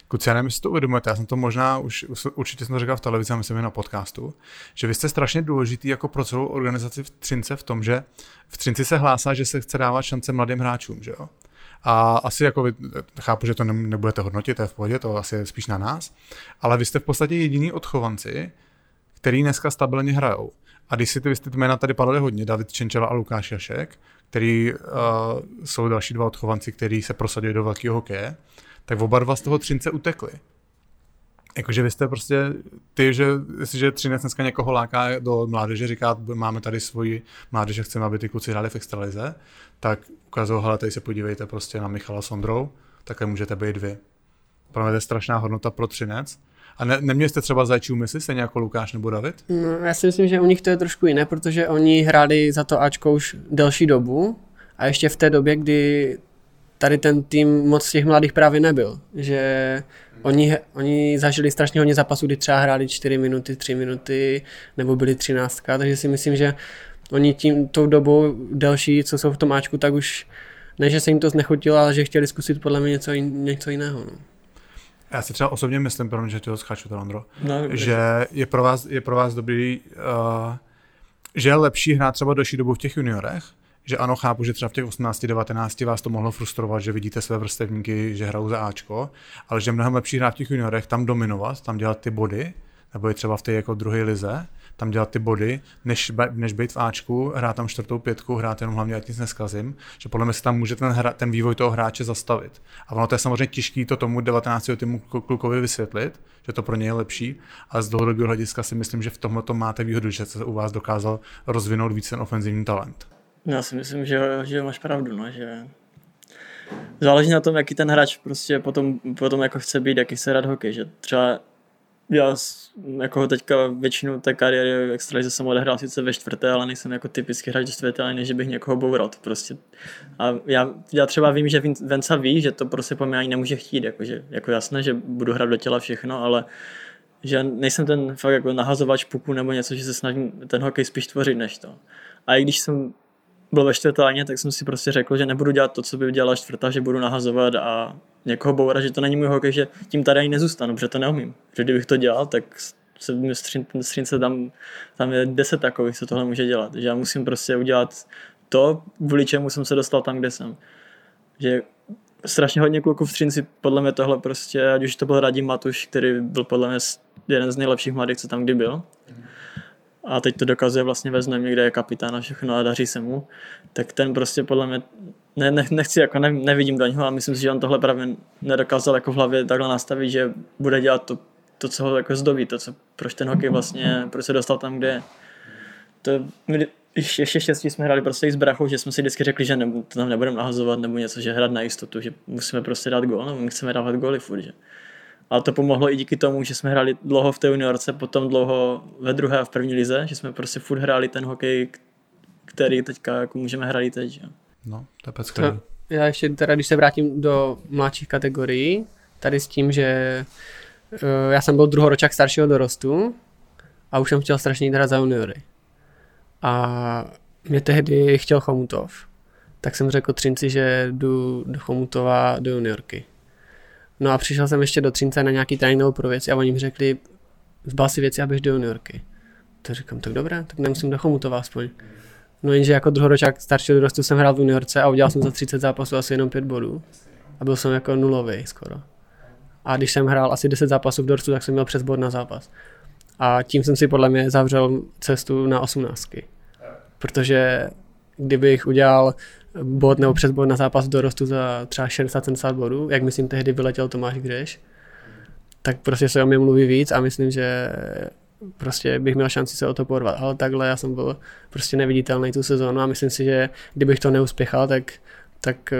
Kuci, já nevím, jestli to uvědomujete, já jsem to možná už, určitě jsem to říkal v televizi a myslím i na podcastu, že vy jste strašně důležitý jako pro celou organizaci v Třince v tom, že v Třinci se hlásá, že se chce dávat šance mladým hráčům, že jo? A asi jako vy, chápu, že to nebudete hodnotit, to je v pohodě, to asi je spíš na nás, ale vy jste v podstatě jediný odchovanci, který dneska stabilně hrajou. A když si ty, ty jména tady padaly hodně, David Čenčela a Lukáš Jašek, který uh, jsou další dva odchovanci, kteří se prosadili do velkého hokeje, tak oba dva z toho Třince utekli. Jakože vy jste prostě, ty, že jestliže Třinec dneska někoho láká do mládeže, říká, máme tady svoji mládeže, chceme, aby ty kluci hráli v extralize, tak ukazují, hele, tady se podívejte prostě na Michala Sondrou, takhle můžete být vy. Pro mě to je strašná hodnota pro Třinec. A ne, neměli jste třeba zajčí úmysly, stejně jako Lukáš nebo David? No, já si myslím, že u nich to je trošku jiné, protože oni hráli za to Ačko už delší dobu a ještě v té době, kdy tady ten tým moc těch mladých právě nebyl. Že oni, oni zažili strašně hodně zápasů, kdy třeba hráli 4 minuty, 3 minuty, nebo byli 13, takže si myslím, že oni tím tou dobou delší, co jsou v tom Ačku, tak už ne, že se jim to znechutilo, ale že chtěli zkusit podle mě něco, jin, něco jiného. No. Já si třeba osobně myslím, pro mě, že to skáču, to Andro, no, že je pro vás, je pro vás dobrý, uh, že je lepší hrát třeba další dobu v těch juniorech, že ano, chápu, že třeba v těch 18, 19 vás to mohlo frustrovat, že vidíte své vrstevníky, že hrajou za Ačko, ale že je mnohem lepší hrát v těch juniorech, tam dominovat, tam dělat ty body, nebo i třeba v té jako druhé lize, tam dělat ty body, než, než být v Ačku, hrát tam čtvrtou pětku, hrát jenom hlavně, ať nic neskazím, že podle mě se tam může ten, hra, ten vývoj toho hráče zastavit. A ono to je samozřejmě těžké to tomu 19. týmu klukovi vysvětlit, že to pro něj je lepší, ale z dlouhodobého hlediska si myslím, že v tomhle to máte výhodu, že se u vás dokázal rozvinout více ten ofenzivní talent. Já si myslím, že, že máš pravdu, no, že záleží na tom, jaký ten hráč prostě potom, potom jako chce být, jaký chce rád hokej, že třeba já jako teďka většinu té kariéry extralize jsem odehrál sice ve čtvrté, ale nejsem jako typický hráč čtvrté, než bych někoho boural. Prostě. A já, já, třeba vím, že Venca ví, že to prostě po mě ani nemůže chtít. Jako, že, jako jasné, že budu hrát do těla všechno, ale že nejsem ten fakt jako nahazovač puku nebo něco, že se snažím ten hokej spíš tvořit než to. A i když jsem byl ve čtvrtáně, tak jsem si prostě řekl, že nebudu dělat to, co by dělala čtvrtá, že budu nahazovat a někoho bourat, že to není můj hokej, že tím tady ani nezůstanu, protože to neumím. Že kdybych to dělal, tak se v střínce tam, tam je deset takových, co tohle může dělat. Že já musím prostě udělat to, kvůli čemu jsem se dostal tam, kde jsem. Že strašně hodně kluků v Třinci podle mě tohle prostě, ať už to byl Radim Matuš, který byl podle mě jeden z nejlepších mladých, co tam kdy byl. A teď to dokazuje vlastně ve Znojmě, kde je kapitán a všechno a daří se mu. Tak ten prostě podle mě, ne, ne, nechci, jako ne, nevidím do něho a myslím si, že on tohle právě nedokázal jako v hlavě takhle nastavit, že bude dělat to, to co ho jako zdobí, to, co, proč ten hokej vlastně, proč se dostal tam, kde. To, ještě, ještě štěstí jsme hráli prostě i s brachou, že jsme si vždycky řekli, že ne, to tam nebudeme nahazovat nebo něco, že hrát na jistotu, že musíme prostě dát gól, nebo my chceme dávat góly furt, že. Ale to pomohlo i díky tomu, že jsme hráli dlouho v té juniorce, potom dlouho ve druhé a v první lize, že jsme prostě furt hráli ten hokej, který teďka jako můžeme hrát teď. Že? No, to je to, Já ještě teda, když se vrátím do mladších kategorií, tady s tím, že uh, já jsem byl druhoročák staršího dorostu a už jsem chtěl strašně jít za juniory a mě tehdy chtěl Chomutov. Tak jsem řekl Třinci, že jdu do Chomutova do juniorky. No a přišel jsem ještě do Třince na nějaký trénink pro věci a oni mi řekli, zbal si věci a běž do juniorky. Tak říkám, tak dobré, tak nemusím do Chomutova aspoň. No jenže jako druhoročák staršího dorostu jsem hrál v juniorce a udělal jsem za 30 zápasů asi jenom 5 bodů. A byl jsem jako nulový skoro. A když jsem hrál asi 10 zápasů v dorostu, tak jsem měl přes bod na zápas. A tím jsem si podle mě zavřel cestu na osmnáctky. Protože kdybych udělal bod nebo přes bod na zápas dorostu za třeba 60-70 bodů, jak myslím tehdy vyletěl Tomáš Greš, tak prostě se o mě mluví víc a myslím, že prostě bych měl šanci se o to porvat. Ale takhle já jsem byl prostě neviditelný tu sezónu a myslím si, že kdybych to neuspěchal, tak tak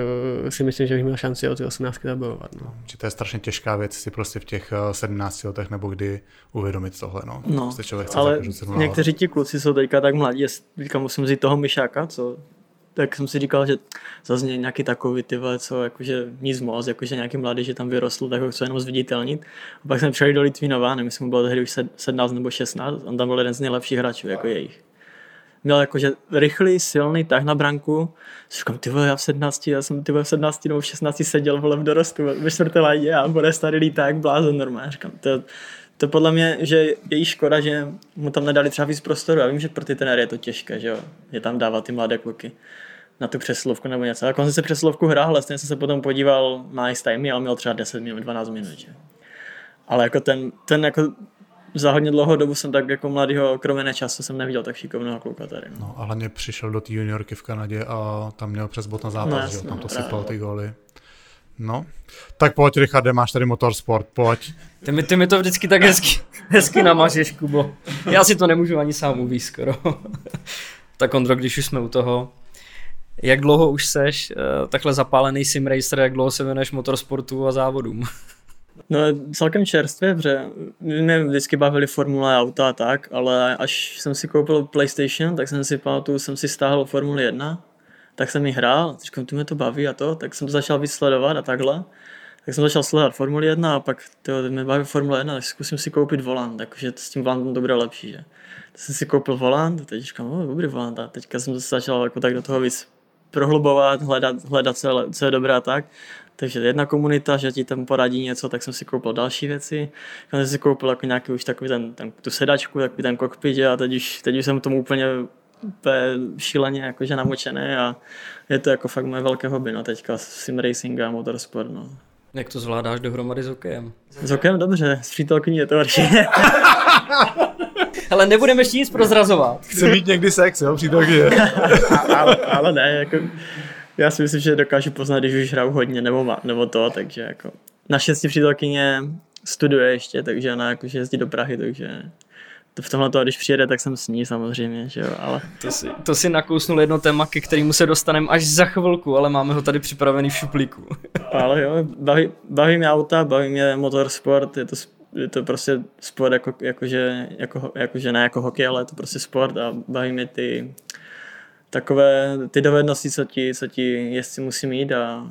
uh, si myslím, že bych měl šanci o ty 18 zabojovat. No. Že to je strašně těžká věc si prostě v těch 17 eh, letech nebo kdy uvědomit tohle. No, no prostě člověk chce ale někteří ti kluci jsou teďka tak mladí, teďka musím vzít toho myšáka, co tak jsem si říkal, že zase nějaký takový ty co jakože nic moc, jakože nějaký mladý, že tam vyrostl, tak ho chci jenom zviditelnit. A pak jsem přišel do Litvínova, nevím, jestli mu bylo tehdy už 17 nebo 16, on tam byl jeden z nejlepších hráčů, jako jejich měl jakože rychlý, silný tah na branku. Říkám, ty vole, já v 17, já jsem ty vole v 17 nebo v 16 seděl vole v dorostu ve čtvrté ládě a bude starý líták blázen normálně. Říkám, to, to podle mě, že je jí škoda, že mu tam nedali třeba víc prostoru. Já vím, že pro ty trenéry je to těžké, že jo, je tam dávat ty mladé kluky na tu přeslovku nebo něco. A jsem se přeslovku hrál, vlastně jsem se potom podíval na ice time, ale měl třeba 10 minut, 12 minut. Že? Ale jako ten, ten jako za hodně dlouhou dobu jsem tak jako mladýho, kromě času jsem neviděl tak šikovného kluka tady. No. no a hlavně přišel do té juniorky v Kanadě a tam měl přes bot na zápas, no, jasný, že? tam to sypal ty góly. No, tak pojď Richarde, máš tady motorsport, pojď. Ty mi, ty mi to vždycky tak hezky, hezky namažeš, Kubo. Já si to nemůžu ani sám uvíct skoro. tak Ondro, když už jsme u toho, jak dlouho už seš uh, takhle zapálený sim racer, jak dlouho se věnuješ motorsportu a závodům? No celkem čerstvě, protože mě vždycky bavili formule auta a tak, ale až jsem si koupil PlayStation, tak jsem si pamatuju, jsem si stáhl Formule 1, tak jsem ji hrál, říkám, tu mě to baví a to, tak jsem to začal vysledovat a takhle. Tak jsem začal sledovat Formule 1 a pak to mě baví Formule 1, tak zkusím si koupit volant, takže s tím volantem to bude lepší, že. Tak jsem si koupil volant teď říkám, dobrý volant a teďka jsem se začal jako tak do toho víc prohlubovat, hledat, hledat co, je, co je dobré a tak. Takže jedna komunita, že ti tam poradí něco, tak jsem si koupil další věci. Já jsem si koupil jako nějaký už takový ten, ten tu sedačku, takový ten kokpit a teď už, teď už jsem tomu úplně, úplně šíleně jakože namočený a je to jako fakt moje velké hobby, no teďka sim racing a motorsport, no. Jak to zvládáš dohromady s hokejem? S hokejem dobře, s přítelkyní je to určitě. Ale nebudeme ještě nic prozrazovat. Chce mít někdy sex, jo, přítelkyně. ale, ale ne, jako já si myslím, že dokážu poznat, když už hraju hodně nebo, má, nebo to, takže jako naštěstí přítelkyně studuje ještě, takže ona jakože jezdí do Prahy, takže to v tomhle to, když přijede, tak jsem s ní samozřejmě, že jo, ale... To si, to si nakousnul jedno téma, ke kterému se dostaneme až za chvilku, ale máme ho tady připravený v šuplíku. ale jo, baví, baví mě auta, baví mě motorsport, je to, je to prostě sport jako, jakože, jako, jakože ne jako hokej, ale je to prostě sport a baví mě ty takové ty dovednosti, co ti, co ti jezdci musí mít a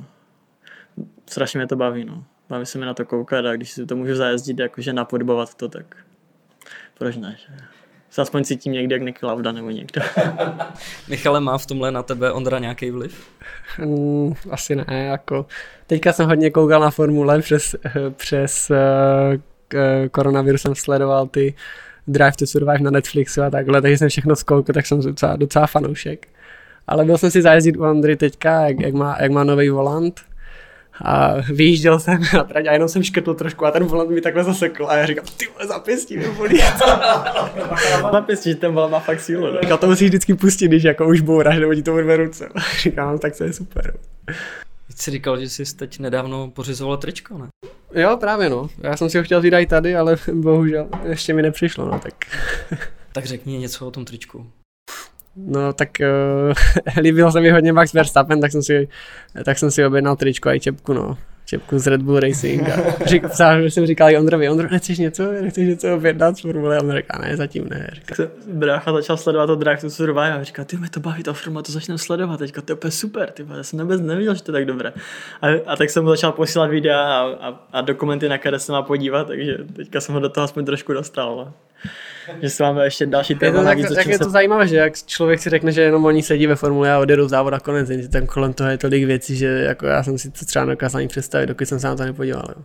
strašně mě to baví. No. baví se mi na to koukat a když si to můžu zajezdit, jakože napodobovat to, tak proč ne, že? Se aspoň cítím někde jak Nick Lauda nebo někdo. Michale, má v tomhle na tebe Ondra nějaký vliv? Mm, asi ne, jako teďka jsem hodně koukal na formule přes, přes uh, koronavirus jsem sledoval ty Drive to Survive na Netflixu a takhle, takže jsem všechno zkoukal, tak jsem docela, docela fanoušek. Ale byl jsem si zajezdit u Andry teďka, jak, jak má, jak má nový volant, a vyjížděl jsem na trať a jenom jsem škrtl trošku a ten volant mi takhle zasekl a já říkám, ty vole, zapěstí mi bolí. zapěstí, že ten volant má fakt sílu. Říkal, to musíš vždycky pustit, když jako už bouráš, nebo ti to urve ruce. říkám, no, tak to je super. Ty jsi říkal, že jsi teď nedávno pořizoval tričko, ne? Jo, právě no. Já jsem si ho chtěl vydat tady, ale bohužel ještě mi nepřišlo, no tak. tak řekni něco o tom tričku. No tak uh, líbil se mi hodně Max Verstappen, tak jsem si, tak jsem si objednal tričko a i čepku, no. Čepku z Red Bull Racing. A řík, jsem říkal i Ondrovi, Ondro, nechceš něco, nechceš něco objednat z Formule? A on říká, ne, zatím ne. Říká. Brácha začal sledovat to Drive to Survive a říká, ty mi to baví, ta firma, to začne sledovat, teďka to je super, ty já jsem vůbec nevěděl, že to je tak dobré. A, a tak jsem mu začal posílat videa a, a, a dokumenty, na které se má podívat, takže teďka jsem ho do toho aspoň trošku dostal. No že se máme ještě další téma. Je to, navíc, tak, tak je se... to zajímavé, že jak člověk si řekne, že jenom oni sedí ve formule a odjedou závod a konec, tam kolem toho je tolik věcí, že jako já jsem si to třeba dokázal ani představit, dokud jsem se na to nepodíval. Jo.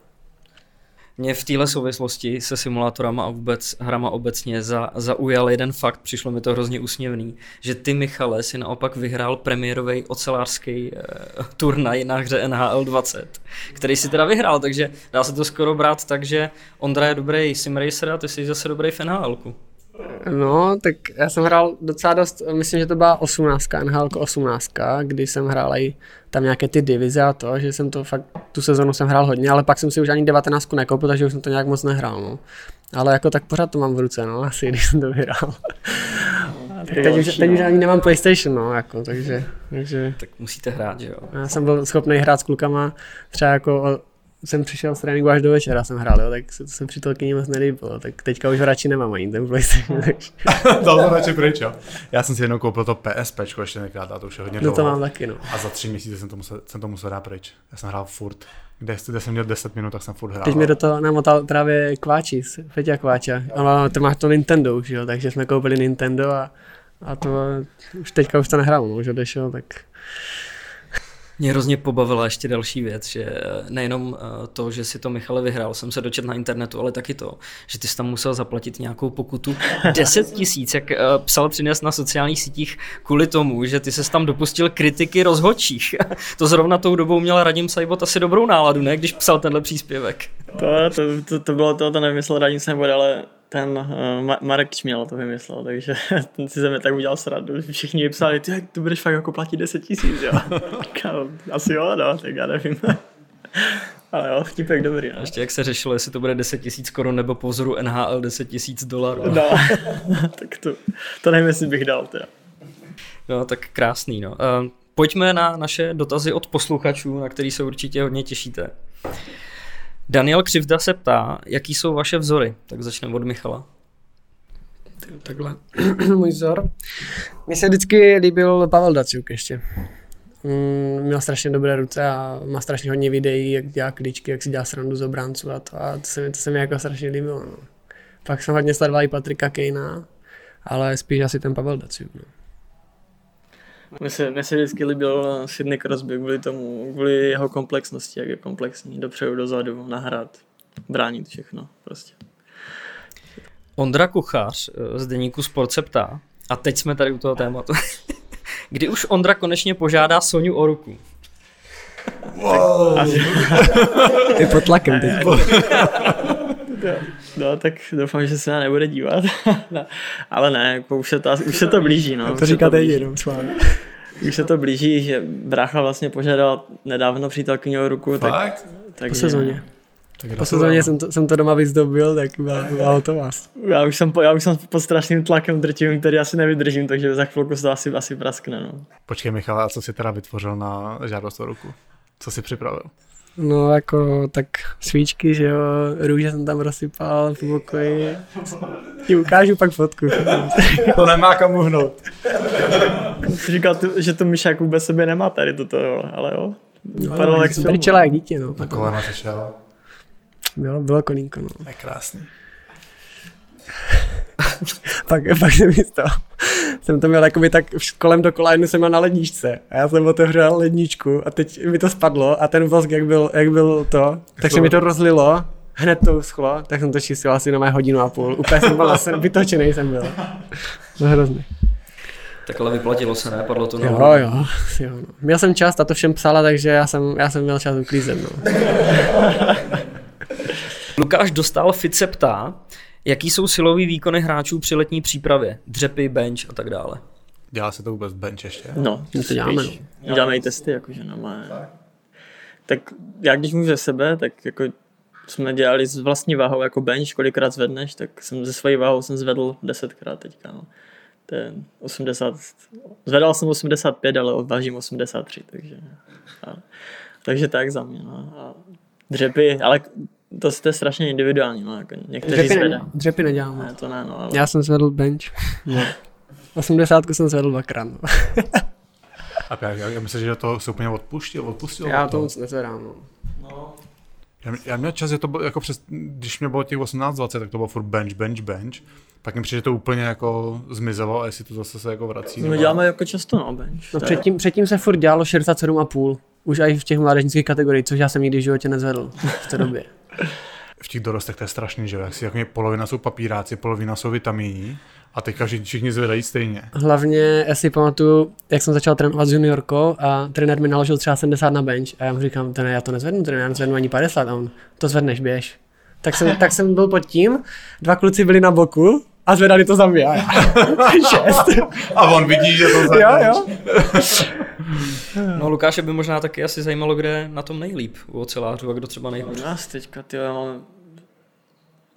Mě v téhle souvislosti se simulátorama a vůbec hrama obecně za, zaujal jeden fakt, přišlo mi to hrozně úsměvný, že ty Michale si naopak vyhrál premiérový ocelářský uh, turnaj na hře NHL 20, který si teda vyhrál, takže dá se to skoro brát tak, že Ondra je dobrý simracer a ty jsi zase dobrý v NHLku. No, tak já jsem hrál docela dost, myslím, že to byla 18, NHL 18, kdy jsem hrál i tam nějaké ty divize a to, že jsem to fakt, tu sezonu jsem hrál hodně, ale pak jsem si už ani 19 nekoupil, takže už jsem to nějak moc nehrál, no. Ale jako tak pořád to mám v ruce, no, asi, když jsem to vyhrál. teď, už, teď už ani nemám PlayStation, no, jako, takže, takže... Tak musíte hrát, že jo? Já jsem byl schopný hrát s klukama třeba jako jsem přišel z tréninku až do večera, jsem hrál, jo, tak se, to se přítelkyni moc nelíbilo, tak teďka už radši nemám ani ten PlayStation. Dal to radši pryč, jo. Já jsem si jednou koupil to PSP, ještě nekrát, a to už je hodně No to mám taky, no. A za tři měsíce jsem to musel, jsem to musel dát pryč. Já jsem hrál furt. Kde, kde jsem měl 10 minut, tak jsem furt hrál. Teď mi do toho namotal právě Kváči, Feťa Kváča. On to máš to Nintendo už, jo, takže jsme koupili Nintendo a, a to už teďka už to nehrál, no, už odešel, tak mě hrozně pobavila ještě další věc, že nejenom eh, to, že si to Michale vyhrál, jsem se dočet na internetu, ale taky to, že ty jsi tam musel zaplatit nějakou pokutu 10 tisíc, jak eh, psal přines na sociálních sítích kvůli tomu, že ty se tam dopustil kritiky rozhodčích. to zrovna tou dobou měl Radim Sajbot asi dobrou náladu, ne, když psal tenhle příspěvek. To, to, to, to bylo to, to nevymyslel Radim Sajbot, ale ten uh, Marek Čměl to vymyslel, takže ten si ze mě tak udělal sradu. Všichni psali, ty, jak to budeš fakt jako platit 10 tisíc, jo. Asi jo, no, tak já nevím. Ale jo, vtipek dobrý. No. Ještě jak se řešilo, jestli to bude 10 tisíc korun nebo po vzoru NHL 10 tisíc dolarů. No, tak to, to nevím, jestli bych dal teda. No, tak krásný, no. Uh, pojďme na naše dotazy od posluchačů, na který se určitě hodně těšíte. Daniel Křivda se ptá, jaký jsou vaše vzory. Tak začneme od Michala. Takhle, můj vzor. Mně se vždycky líbil Pavel Daciuk ještě. Mm, měl strašně dobré ruce a má strašně hodně videí, jak dělá klíčky, jak si dělá srandu z obránců a to, a to se, to se mi jako strašně líbilo. No. Pak jsem hodně sledoval i Patrika Kejna, ale spíš asi ten Pavel Daciuk. No. Mně se, mně se vždycky líbil Sidney Crosby kvůli tomu, kvůli jeho komplexnosti, jak je komplexní, dopředu, dozadu, nahrát, bránit všechno prostě. Ondra Kuchař eh, z deníku Sport se ptá, a teď jsme tady u toho tématu, kdy už Ondra konečně požádá Soniu o ruku. Wow. Ty pod tlakem teď. No, tak doufám, že se na nebude dívat. no, ale ne, jako už se to, už se to blíží. No. To říkáte jenom vámi. Už se to blíží, že brácha vlastně požádal nedávno přítelkyni o ruku. Fakt? Tak, tak po sezóně. Tak po sezóně jsem to, jsem to doma vyzdobil, tak byla, byla hotová. Já už, jsem, já už jsem pod strašným tlakem drtivým, který asi nevydržím, takže za chvilku se to asi, asi praskne. No. Počkej Michal, a co jsi teda vytvořil na žádost o ruku? Co jsi připravil? No jako tak svíčky, že jo, růže jsem tam rozsypal v pokoji. Ti ukážu pak fotku. to nemá kam uhnout. Říkal, že to myšák vůbec sebe nemá tady toto, jo, ale jo. No, jak jsem jak dítě, no. Na kolena se šel. Bylo, bylo kolínko, no. Je krásný. pak, pak jsem to, jsem to měl jakoby tak kolem dokola, jednu jsem měl na ledničce a já jsem otevřel ledničku a teď mi to spadlo a ten vosk, jak byl, jak byl to, tak se mi to rozlilo, hned to uschlo, tak jsem to čistil asi na mé hodinu a půl. Úplně jsem byl zase vytočený jsem byl. To hrozný. Tak ale vyplatilo se, ne? Padlo to na Jo, jo, jo. Měl jsem čas, a to všem psala, takže já jsem, já jsem měl čas uklízet. No. Lukáš dostal, Fit se ptá, jaký jsou silový výkony hráčů při letní přípravě? Dřepy, bench a tak dále. Dělá se to vůbec bench ještě? No, My to děláme, spíš. Děláme i testy, jakože normálně. Tak já když můžu ze sebe, tak jako jsme dělali s vlastní váhou jako bench, kolikrát zvedneš, tak jsem ze svojí váhou jsem zvedl desetkrát teďka, no. To je 80, zvedal jsem 85, ale vážím 83, takže, a, takže tak za mě, no. A dřepy, ale to, to je strašně individuální, no, jako někteří Dřepy, ne, dřepy neděláme. Ne, to ne, no, ale Já jsem zvedl bench. No. 80 jsem zvedl dvakrát. No. A já, já, já myslím, že to se úplně odpustil, odpustil. Já to moc nezvedám. No. Já, já měl čas, že to bylo jako přes, když mě bylo těch 18-20, tak to bylo furt bench, bench, bench. Pak mi přijde, že to úplně jako zmizelo a jestli to zase se jako vrací. my nebo- děláme jako často, no, bench. No předtím, předtím se furt dělalo 67,5. Už i v těch mládežnických kategoriích, což já jsem nikdy v životě nezvedl v té době. V těch dorostech to je strašný, že? Jak si jako polovina jsou papíráci, polovina jsou vitamíní a teďka všichni, zvedají stejně. Hlavně já si pamatuju, jak jsem začal trénovat s juniorkou a trenér mi naložil třeba 70 na bench a já mu říkám, trenér, já to nezvednu, trenér, já nezvednu ani 50 a on, to zvedneš, běž. Tak jsem, tak jsem byl pod tím, dva kluci byli na boku a zvedali to za mě. A já, šest. A on vidí, že to zvedne. jo, jo. No Lukáše by možná taky asi zajímalo, kde je na tom nejlíp u ocelářů a kdo třeba nejhůř. U nás teďka, ty máme...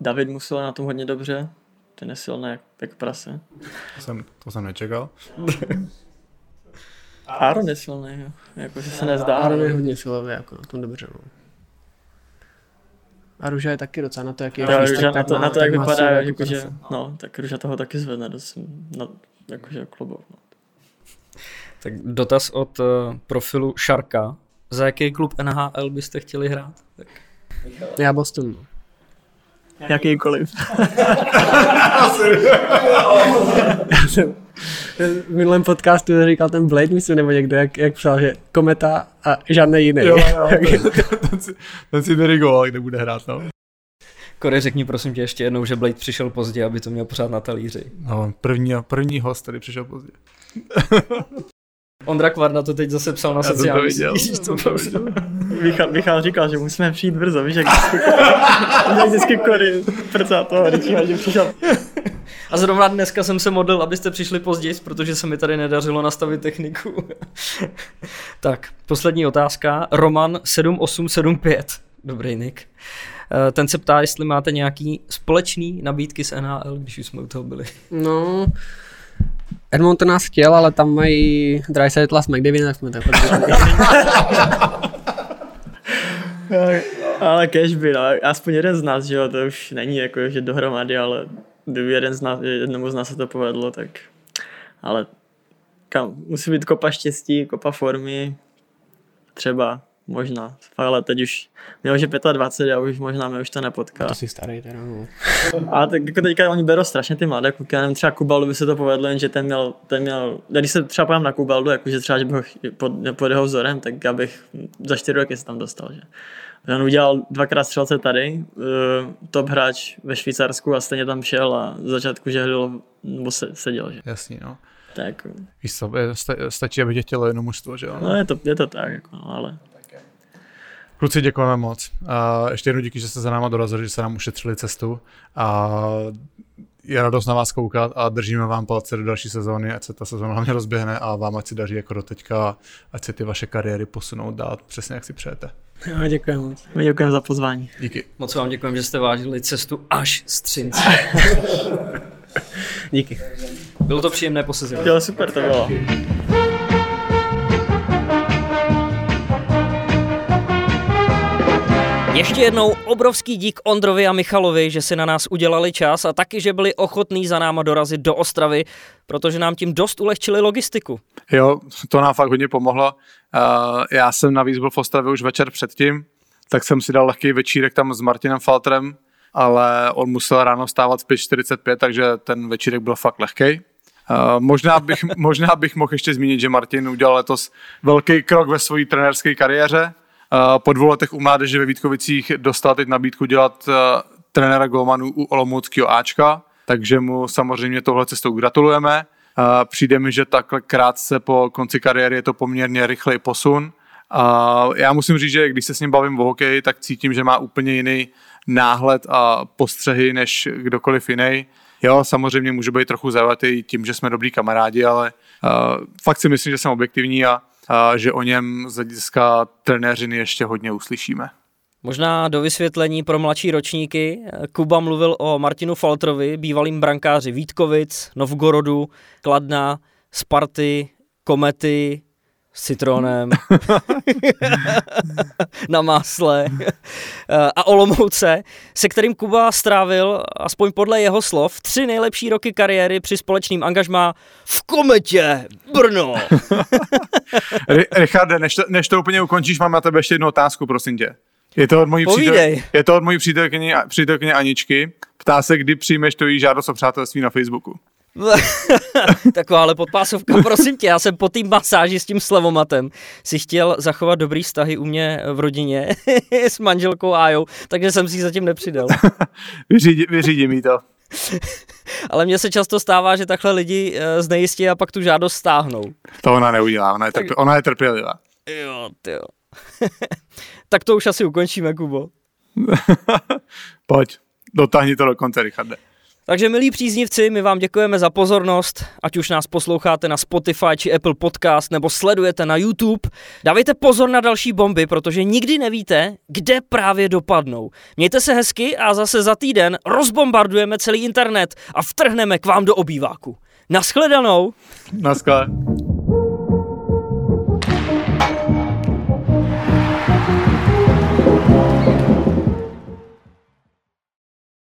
David musel na tom hodně dobře. Ten je silný jak, jak prase. To jsem, to jsem nečekal. Aaron je silný, jo. Jako, že se nezdá. Aaron je hodně silový, jako na tom dobře. No. A Ruža je taky docela na to, jak je Ruža, tak- na to, má- na to tak jak vypadá, jako jakože, no, tak Ruža toho taky zvedne dost, no, jakože klobouk, no. Tak dotaz od uh, profilu Šarka. Za jaký klub NHL byste chtěli hrát? Tak. Já Boston. No. Jakýkoliv. Já jsem v minulém podcastu říkal ten Blade, myslím, nebo někdo, jak, jak psal, že kometa a žádný jiný. Jo, jo, ten si, ten si dirigoval, kde bude hrát, no. Kory, řekni prosím tě ještě jednou, že Blade přišel pozdě, aby to měl pořád na talíři. no první, první host, který přišel pozdě. Ondra Kvarna to teď zase psal na jsem to sociálních viděl. sítích. to bylo- Michal, Michal říkal, že musíme přijít brzo, víš, jak vždycky, vždycky kory prcá toho, když že přišel. A zrovna dneska jsem se modlil, abyste přišli později, protože se mi tady nedařilo nastavit techniku. tak, poslední otázka. Roman 7875. Dobrý nick. Eh, Ten se ptá, jestli máte nějaký společný nabídky s NHL, když už jsme u toho byli. No, Edmonton nás chtěl, ale tam mají Dreisaitl s McDavid, tak jsme to podrželi. Ale cash by, no, aspoň jeden z nás, že jo, to už není jako, že dohromady, ale kdyby jeden z nás, jednomu z nás se to povedlo, tak, ale kam, musí být kopa štěstí, kopa formy, třeba, možná, ale teď už, mě už je 25 a už možná mě už to nepotká. To jsi starý teda, no. A tak jako teďka oni berou strašně ty mladé kluky, já nevím, třeba Kubaldu by se to povedlo, jenže ten měl, ten měl, když se třeba pojám na Kubaldu, jakože třeba, že bych pod, pod jeho vzorem, tak já bych za čtyři roky se tam dostal, že. Že On udělal dvakrát střelce tady, uh, top hráč ve Švýcarsku a stejně tam šel a z začátku žehlil, nebo se, seděl, že. Jasný, no. Tak, Víš co, je- sta- stačí, aby tě chtělo jenom mužstvo, že jo? no je to, je to tak, jako, no, ale Kluci, děkujeme moc. A ještě jednou díky, že jste za náma dorazili, že se nám ušetřili cestu. A je radost na vás koukat a držíme vám palce do další sezóny, ať se ta sezóna hlavně rozběhne a vám ať si daří jako do teďka, ať se ty vaše kariéry posunou dát přesně jak si přejete. Jo, děkuji moc. my děkujeme za pozvání. Díky. Moc vám děkujem, že jste vážili cestu až z Třince. Díky. Bylo to příjemné posezení. Jo, super to bylo. Ještě jednou obrovský dík Ondrovi a Michalovi, že si na nás udělali čas a taky, že byli ochotní za náma dorazit do Ostravy, protože nám tím dost ulehčili logistiku. Jo, to nám fakt hodně pomohlo. Uh, já jsem navíc byl v Ostravě už večer předtím, tak jsem si dal lehký večírek tam s Martinem Faltrem, ale on musel ráno stávat v 5.45, takže ten večírek byl fakt lehký. Uh, možná, bych, možná bych mohl ještě zmínit, že Martin udělal letos velký krok ve své trenérské kariéře. Uh, po dvou letech u mládeže ve Vítkovicích dostal teď nabídku dělat uh, trenéra Golmanu u Olomouckého Ačka, takže mu samozřejmě tohle cestou gratulujeme. Uh, přijde mi, že takhle krátce po konci kariéry je to poměrně rychlej posun. Já musím říct, že když se s ním bavím o hokeji, tak cítím, že má úplně jiný náhled a postřehy než kdokoliv jiný. Jo, samozřejmě můžu být trochu zaujatý tím, že jsme dobrý kamarádi, ale uh, fakt si myslím, že jsem objektivní a uh, že o něm z hlediska trenéřiny ještě hodně uslyšíme. Možná do vysvětlení pro mladší ročníky. Kuba mluvil o Martinu Faltrovi, bývalým brankáři Vítkovic, Novgorodu, Kladna, Sparty, Komety, s citronem, na másle a Olomouce, se kterým Kuba strávil, aspoň podle jeho slov, tři nejlepší roky kariéry při společným angažmá v Kometě Brno. Richarde, než to, než to úplně ukončíš, mám na tebe ještě jednu otázku, prosím tě. Je to od mojí, přítel, je to od mojí přítelkyně, přítelkyně Aničky. Ptá se, kdy přijmeš to jí žádost o přátelství na Facebooku. Taková ale podpásovka, prosím tě, já jsem po té masáži s tím slevomatem si chtěl zachovat dobrý vztahy u mě v rodině s manželkou Ajou, takže jsem si zatím nepřidal. vyřídí, vyřídí mi to. Ale mně se často stává, že takhle lidi eh, znejistí a pak tu žádost stáhnou. To ona neudělá, ona je, trpě, ona je trpělivá. Jo, jo. tak to už asi ukončíme, Kubo. Pojď, dotáhni to do konce, Richarde. Takže milí příznivci, my vám děkujeme za pozornost, ať už nás posloucháte na Spotify či Apple Podcast nebo sledujete na YouTube. Dávejte pozor na další bomby, protože nikdy nevíte, kde právě dopadnou. Mějte se hezky a zase za týden rozbombardujeme celý internet a vtrhneme k vám do obýváku. Naschledanou. Naschle.